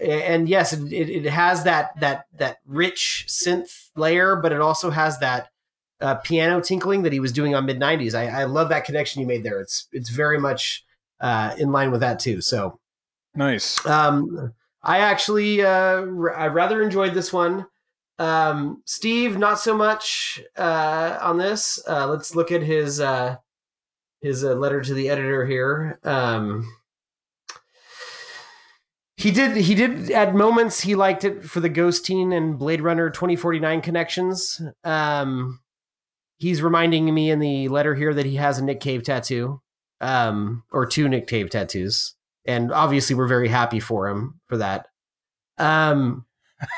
B: and yes, it, it it has that that that rich synth layer, but it also has that uh, piano tinkling that he was doing on Mid90s. I, I love that connection you made there. It's it's very much uh, in line with that too. So
A: Nice.
B: um, I actually uh, r- I rather enjoyed this one. Um, Steve, not so much uh, on this. Uh, let's look at his uh, his uh, letter to the editor here. Um, he did he did at moments he liked it for the Ghosteen and Blade Runner 2049 connections. Um, he's reminding me in the letter here that he has a Nick Cave tattoo, um, or two Nick Cave tattoos. and obviously we're very happy for him for that. Um,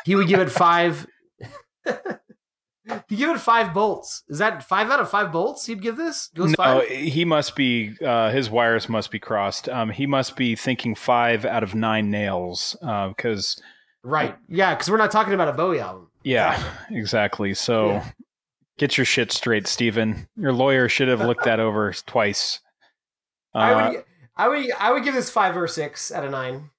B: he would give it five. he give it five bolts. Is that five out of five bolts? He'd give this.
A: No,
B: five?
A: he must be. Uh, his wires must be crossed. Um, he must be thinking five out of nine nails. Because
B: right, yeah, because we're not talking about a Bowie album.
A: Yeah, exactly. So yeah. Get your shit straight, Stephen. Your lawyer should have looked that over twice.
B: Uh, I would, I would, I would give this five or six out of nine.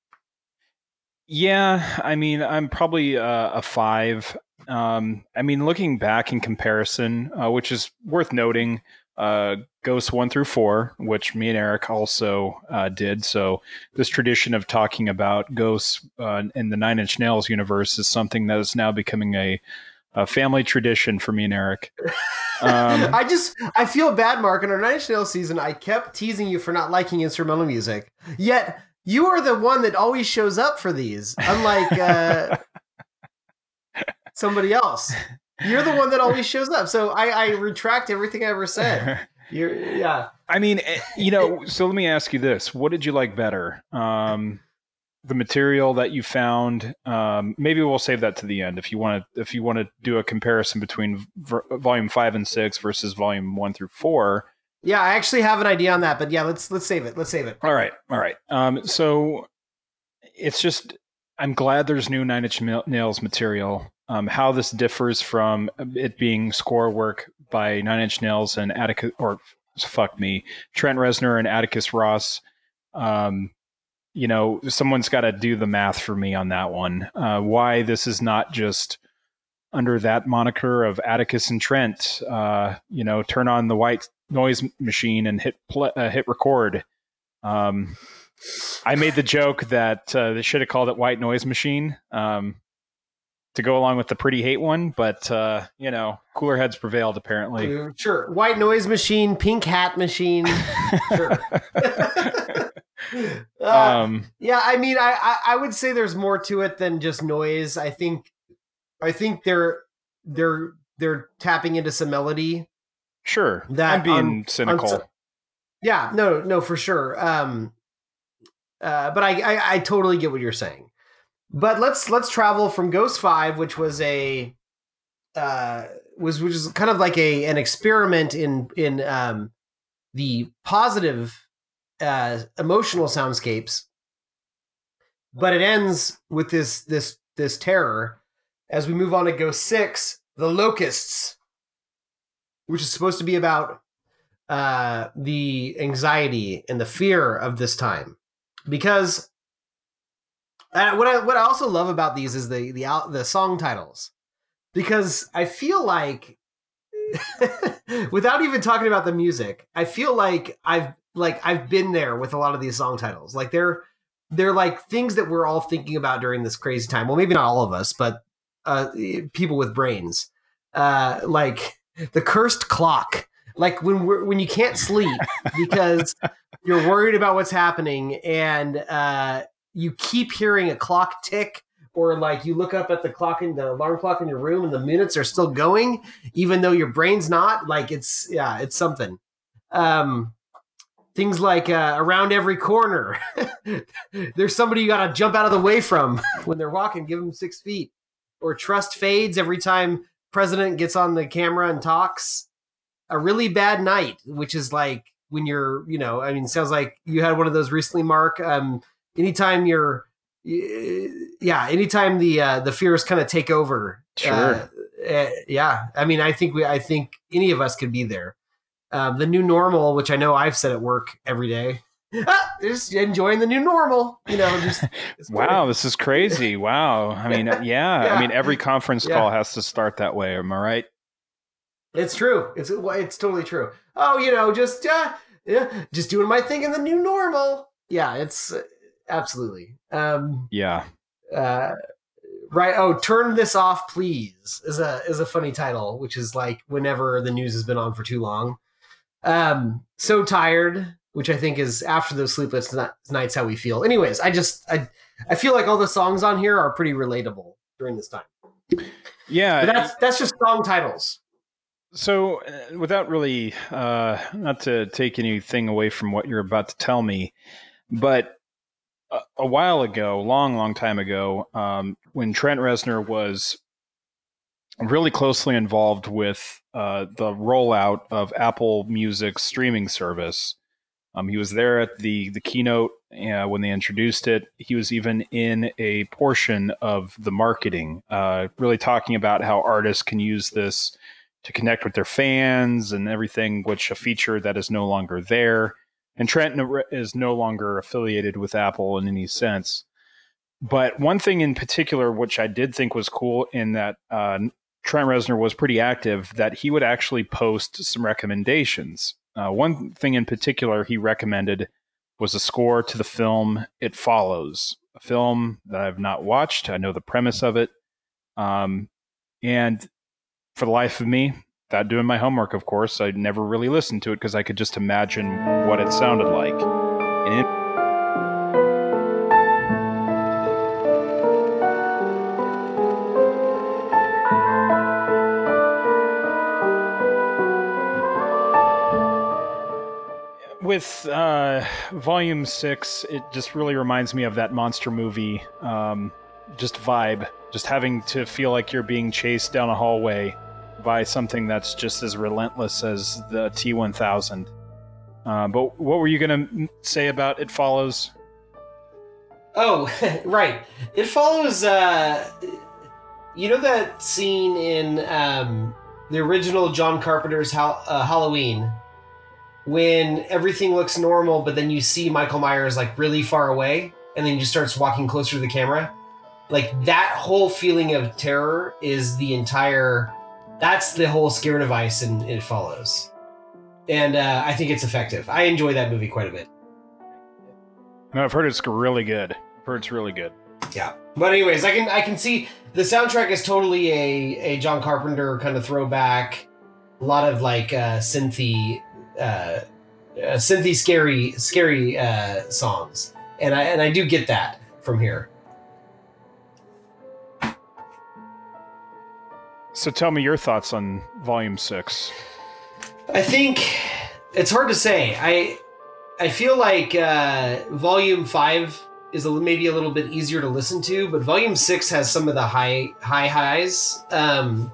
A: Yeah, I mean, I'm probably uh, a five. Um, I mean, looking back in comparison, uh, which is worth noting, uh, Ghosts one through four, which me and Eric also uh, did. So this tradition of talking about ghosts uh, in the Nine Inch Nails universe is something that is now becoming a, a family tradition for me and Eric.
B: Um, I just I feel bad, Mark. In our Nine Inch Nails season, I kept teasing you for not liking instrumental music, yet you are the one that always shows up for these, unlike uh, somebody else. You're the one that always shows up. So I, I retract everything I ever said. You're, yeah.
A: I mean, eh, you know. So let me ask you this: What did you like better? Um, the material that you found. Um, maybe we'll save that to the end if you want to. If you want to do a comparison between v- volume five and six versus volume one through four.
B: Yeah, I actually have an idea on that, but yeah, let's let's save it. Let's save it.
A: All right, all right. Um, so it's just I'm glad there's new Nine Inch Nails material. Um, how this differs from it being score work by Nine Inch Nails and Atticus, or fuck me, Trent Reznor and Atticus Ross. Um, you know, someone's got to do the math for me on that one. Uh, why this is not just under that moniker of Atticus and Trent. Uh, you know, turn on the white noise machine and hit play, uh, hit record. Um, I made the joke that uh, they should have called it White Noise Machine um, to go along with the Pretty Hate one, but uh, you know, cooler heads prevailed apparently.
B: Sure, White Noise Machine, Pink Hat Machine. sure. uh, um, yeah, I mean, I, I I would say there's more to it than just noise. I think I think they're they're they're tapping into some melody
A: Sure. That I'm being um, cynical.
B: yeah, no, no, for sure. Um, uh, but I, I, I totally get what you're saying. But let's let's travel from Ghost Five, which was a uh, was which is kind of like a an experiment in in um, the positive uh, emotional soundscapes, but it ends with this this this terror. As we move on to Ghost Six, the locusts which is supposed to be about uh, the anxiety and the fear of this time, because uh, what I what I also love about these is the the the song titles, because I feel like without even talking about the music, I feel like I've like I've been there with a lot of these song titles. Like they're they're like things that we're all thinking about during this crazy time. Well, maybe not all of us, but uh, people with brains. Uh, like the cursed clock. Like when we're when you can't sleep because you're worried about what's happening and uh, you keep hearing a clock tick or like you look up at the clock in the alarm clock in your room and the minutes are still going even though your brain's not like it's yeah it's something um things like uh, around every corner. There's somebody you gotta jump out of the way from when they're walking give them six feet. Or trust fades every time president gets on the camera and talks. A really bad night which is like when you're you know i mean sounds like you had one of those recently mark. Um anytime you're yeah anytime the uh the fears kind of take over
A: sure. uh,
B: uh, yeah. I mean i think we i think any of us could be there um the new normal which i know i've said at work every day ah, just enjoying the new normal, you know. Just
A: wow, this is crazy. Wow, I mean, yeah, yeah. I mean, every conference yeah. call has to start that way. Am I right?
B: It's true. It's it's totally true. Oh, you know, just uh, yeah, just doing my thing in the new normal. Yeah, it's uh, absolutely. Um,
A: yeah.
B: Uh, right. Oh, turn this off, please. Is a is a funny title, which is like whenever the news has been on for too long. Um, so tired which I think is after those sleepless nights how we feel. Anyways, I just I I feel like all the songs on here are pretty relatable during this time.
A: Yeah,
B: but that's that's just song titles.
A: So, uh, without really, uh, not to take anything away from what you're about to tell me, but a, a while ago, long, long time ago, um, when Trent Reznor was really closely involved with uh, the rollout of Apple Music's streaming service. Um, he was there at the the keynote uh, when they introduced it. He was even in a portion of the marketing, uh, really talking about how artists can use this to connect with their fans and everything, which a feature that is no longer there. And Trent is no longer affiliated with Apple in any sense. But one thing in particular, which I did think was cool, in that uh, Trent Reznor was pretty active, that he would actually post some recommendations. Uh, one thing in particular he recommended was a score to the film It Follows, a film that I've not watched. I know the premise of it. Um, and for the life of me, without doing my homework, of course, I never really listened to it because I could just imagine what it sounded like. With uh, Volume Six, it just really reminds me of that monster movie, um, just vibe, just having to feel like you're being chased down a hallway by something that's just as relentless as the T1000. Uh, but what were you going to say about It Follows?
B: Oh, right. It follows. Uh, you know that scene in um, the original John Carpenter's ha- uh, Halloween when everything looks normal, but then you see Michael Myers like really far away, and then he just starts walking closer to the camera. Like that whole feeling of terror is the entire. That's the whole scare device, and it follows. And uh, I think it's effective. I enjoy that movie quite a bit.
A: No, I've heard it's really good. I've heard it's really good.
B: Yeah. But anyways, I can I can see the soundtrack is totally a a John Carpenter kind of throwback. A lot of like uh, synthy uh, uh, synthy scary scary uh, songs, and I and I do get that from here.
A: So tell me your thoughts on Volume Six.
B: I think it's hard to say. I I feel like uh, Volume Five is a, maybe a little bit easier to listen to, but Volume Six has some of the high high highs. Um,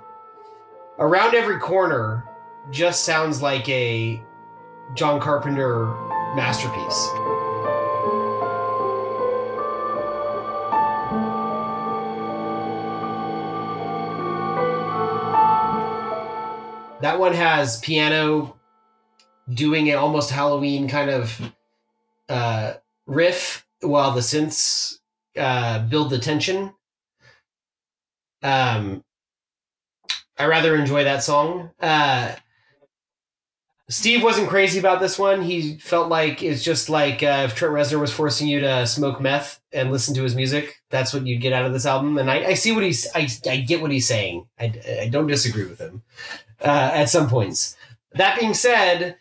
B: around every corner just sounds like a John Carpenter masterpiece. That one has piano doing an almost Halloween kind of uh, riff while the synths uh, build the tension. Um, I rather enjoy that song. Uh, Steve wasn't crazy about this one. He felt like it's just like uh, if Trent Reznor was forcing you to smoke meth and listen to his music, that's what you'd get out of this album. And I, I see what he's, I, I get what he's saying. I, I don't disagree with him uh, at some points. That being said,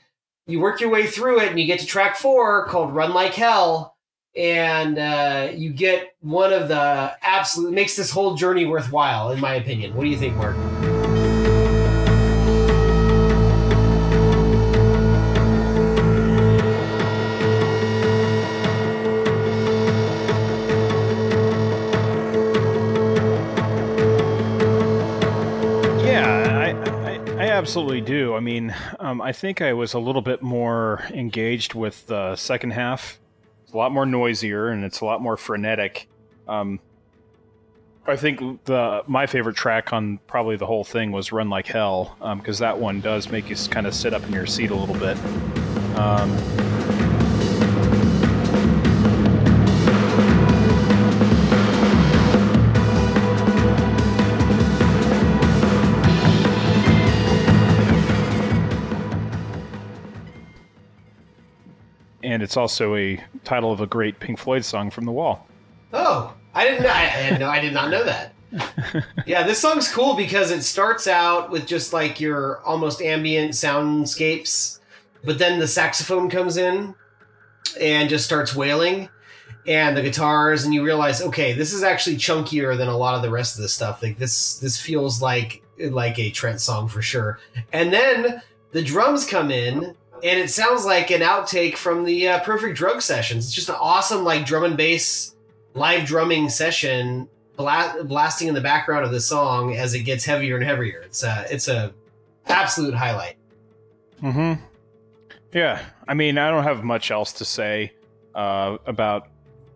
B: you work your way through it and you get to track four called Run Like Hell. And uh, you get one of the absolute makes this whole journey worthwhile, in my opinion. What do you think, Mark?
A: Absolutely do. I mean, um, I think I was a little bit more engaged with the second half. It's a lot more noisier and it's a lot more frenetic. Um, I think the my favorite track on probably the whole thing was "Run Like Hell" because um, that one does make you kind of sit up in your seat a little bit. Um, and it's also a title of a great Pink Floyd song from The Wall.
B: Oh, I didn't. Know, I, no, I did not know that. yeah, this song's cool because it starts out with just like your almost ambient soundscapes, but then the saxophone comes in and just starts wailing, and the guitars, and you realize, okay, this is actually chunkier than a lot of the rest of the stuff. Like this, this feels like like a Trent song for sure. And then the drums come in and it sounds like an outtake from the uh, Perfect Drug sessions. It's just an awesome like drum and bass live drumming session bla- blasting in the background of the song as it gets heavier and heavier. It's a it's a absolute highlight.
A: Hmm. Yeah. I mean, I don't have much else to say uh, about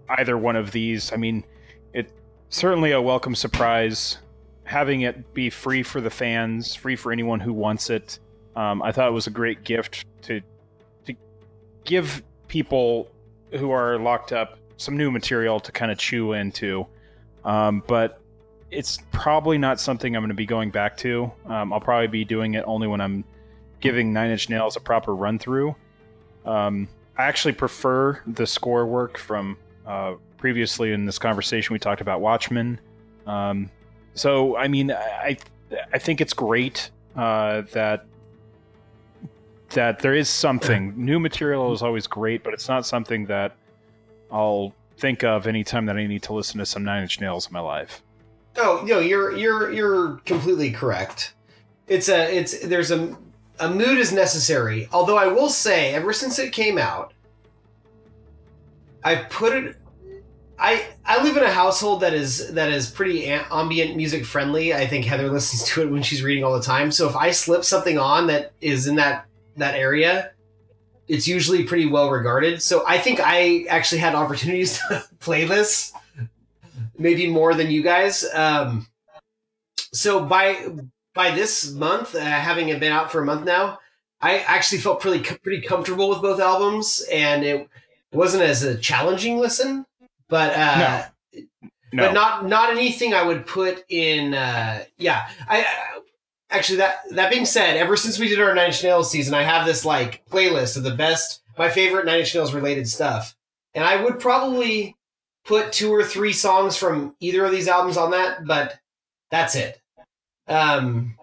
A: either one of these. I mean, it certainly a welcome surprise having it be free for the fans, free for anyone who wants it. Um, I thought it was a great gift to to give people who are locked up some new material to kind of chew into. Um, but it's probably not something I'm going to be going back to. Um, I'll probably be doing it only when I'm giving Nine Inch Nails a proper run through. Um, I actually prefer the score work from uh, previously in this conversation. We talked about Watchmen. Um, so, I mean, I I think it's great uh, that that there is something new material is always great, but it's not something that I'll think of anytime that I need to listen to some Nine Inch Nails in my life.
B: Oh no, you're you're you're completely correct. It's a it's there's a a mood is necessary. Although I will say, ever since it came out, I've put it. I I live in a household that is that is pretty ambient music friendly. I think Heather listens to it when she's reading all the time. So if I slip something on that is in that that area, it's usually pretty well regarded. So I think I actually had opportunities to play this, maybe more than you guys. Um, so by by this month, uh, having it been out for a month now, I actually felt pretty pretty comfortable with both albums, and it wasn't as a challenging listen, but uh, no. No. but not not anything I would put in. Uh, yeah, I, I actually that that being said, ever since we did our Nine Inch Nails season, I have this like playlist of the best, my favorite Nine Inch Nails related stuff, and I would probably put two or three songs from either of these albums on that, but that's it. Um,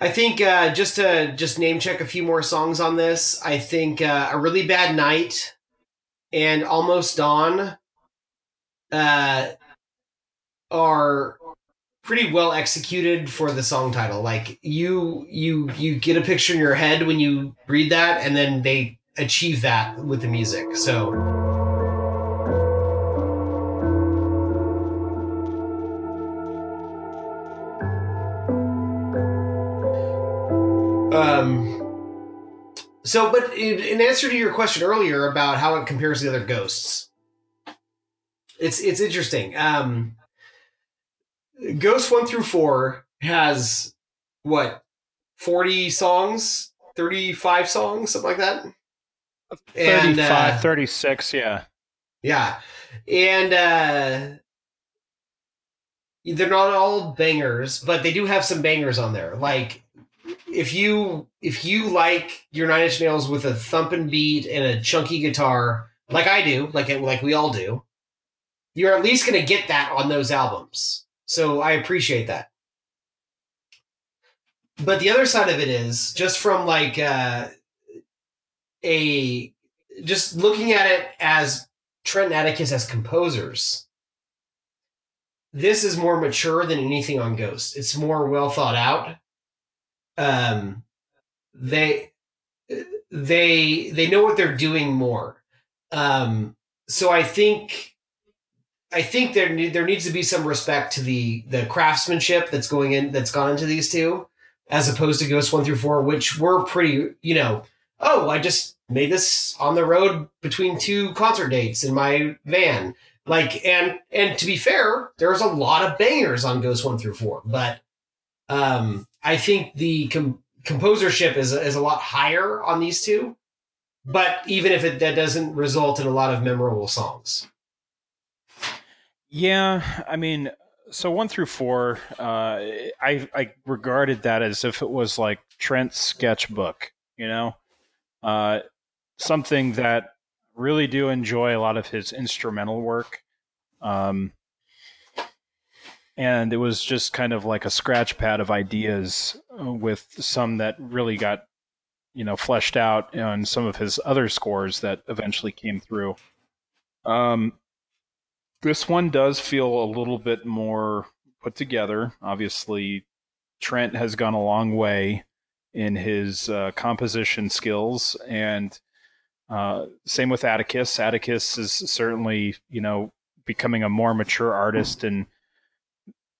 B: I think uh, just to just name check a few more songs on this, I think uh, a really bad night and almost dawn uh, are pretty well executed for the song title. Like you you you get a picture in your head when you read that, and then they achieve that with the music. So. Um, so, but in, answer to your question earlier about how it compares to the other ghosts, it's it's interesting. Um, Ghost one through four has what forty songs, thirty five songs, something like that.
A: 35, and, uh, 36, yeah.
B: Yeah. And uh they're not all bangers, but they do have some bangers on there. Like if you if you like your Nine Inch Nails with a thumping beat and a chunky guitar, like I do, like like we all do, you're at least going to get that on those albums. So I appreciate that. But the other side of it is just from like uh, a just looking at it as Trent and Atticus as composers. This is more mature than anything on Ghost. It's more well thought out um, they they they know what they're doing more. Um, so I think I think there there needs to be some respect to the the craftsmanship that's going in that's gone into these two, as opposed to Ghost one through four, which were pretty you know. Oh, I just made this on the road between two concert dates in my van. Like and and to be fair, there's a lot of bangers on Ghost one through four, but um, I think the com- composership is is a lot higher on these two, but even if it that doesn't result in a lot of memorable songs.
A: Yeah, I mean, so one through four, uh, I I regarded that as if it was like Trent's sketchbook, you know, uh, something that really do enjoy a lot of his instrumental work. Um, and it was just kind of like a scratch pad of ideas uh, with some that really got you know fleshed out on some of his other scores that eventually came through um this one does feel a little bit more put together obviously trent has gone a long way in his uh, composition skills, and uh, same with Atticus. Atticus is certainly you know becoming a more mature artist, and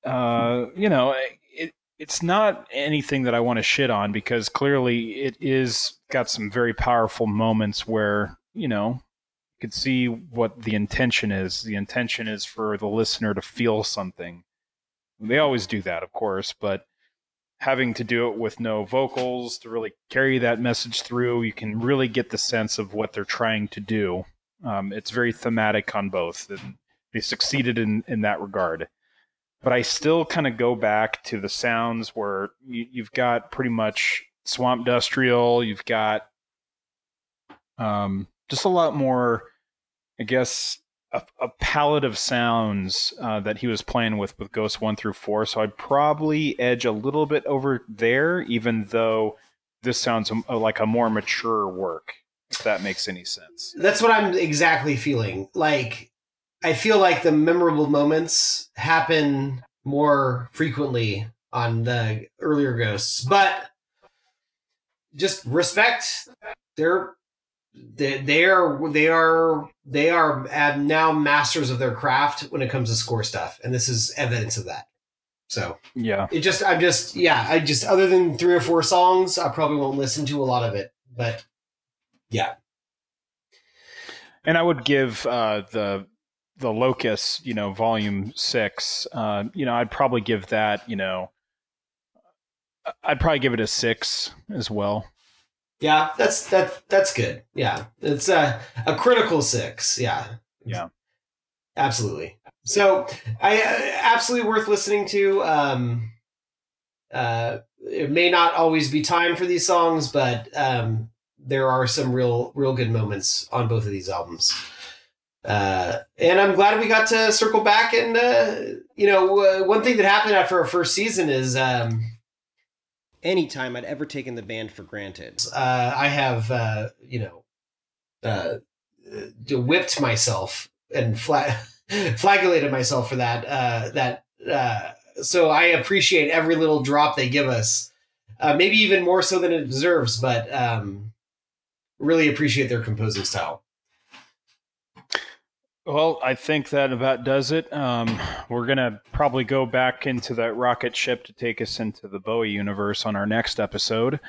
A: uh, you know it, it's not anything that I want to shit on because clearly it is got some very powerful moments where you know could see what the intention is. The intention is for the listener to feel something. They always do that, of course, but having to do it with no vocals to really carry that message through, you can really get the sense of what they're trying to do. Um, it's very thematic on both, and they succeeded in, in that regard. But I still kind of go back to the sounds where you, you've got pretty much swamp industrial, you've got um, just a lot more, I guess, a, a palette of sounds uh, that he was playing with with Ghost one through four. So I'd probably edge a little bit over there, even though this sounds like a more mature work. If that makes any sense.
B: That's what I'm exactly feeling. Like I feel like the memorable moments happen more frequently on the earlier ghosts, but just respect their they, they are they are they are now masters of their craft when it comes to score stuff, and this is evidence of that. So
A: yeah,
B: it just I'm just yeah I just other than three or four songs, I probably won't listen to a lot of it, but yeah.
A: And I would give uh, the the Locust, you know, Volume Six. Uh, you know, I'd probably give that, you know, I'd probably give it a six as well.
B: Yeah, that's that that's good. Yeah. It's a a critical 6. Yeah.
A: Yeah.
B: Absolutely. So, I uh, absolutely worth listening to um uh it may not always be time for these songs, but um there are some real real good moments on both of these albums. Uh, and I'm glad we got to circle back. And uh, you know, uh, one thing that happened after our first season is um, anytime I'd ever taken the band for granted. Uh, I have, uh, you know, uh, whipped myself and flag- flagellated myself for that. Uh, that uh, so I appreciate every little drop they give us, uh, maybe even more so than it deserves. But um, really appreciate their composing style.
A: Well, I think that about does it. Um, we're going to probably go back into that rocket ship to take us into the Bowie universe on our next episode.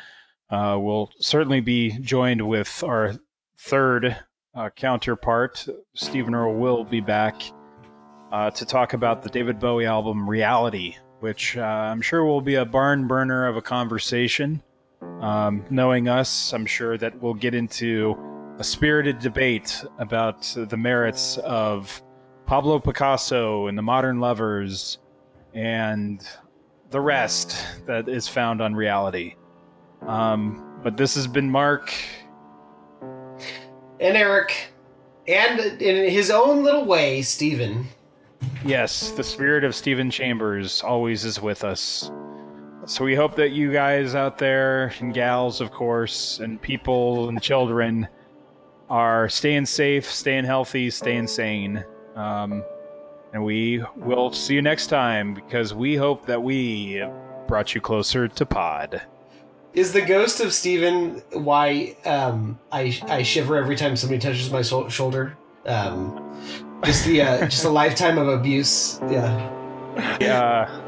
A: Uh, we'll certainly be joined with our third uh, counterpart. Stephen Earle will be back uh, to talk about the David Bowie album Reality, which uh, I'm sure will be a barn burner of a conversation. Um, knowing us, I'm sure that we'll get into a spirited debate about the merits of Pablo Picasso and the Modern Lovers and the rest that is found on reality. Um, but this has been Mark.
B: And Eric. And in his own little way, Stephen.
A: Yes, the spirit of Stephen Chambers always is with us. So we hope that you guys out there, and gals, of course, and people and children, are staying safe, staying healthy, staying sane. Um, and we will see you next time because we hope that we brought you closer to Pod.
B: Is the ghost of Stephen why um, I, I shiver every time somebody touches my so- shoulder? Um, just the uh, just a lifetime of abuse. Yeah.
A: Yeah.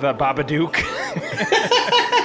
A: The Babadook.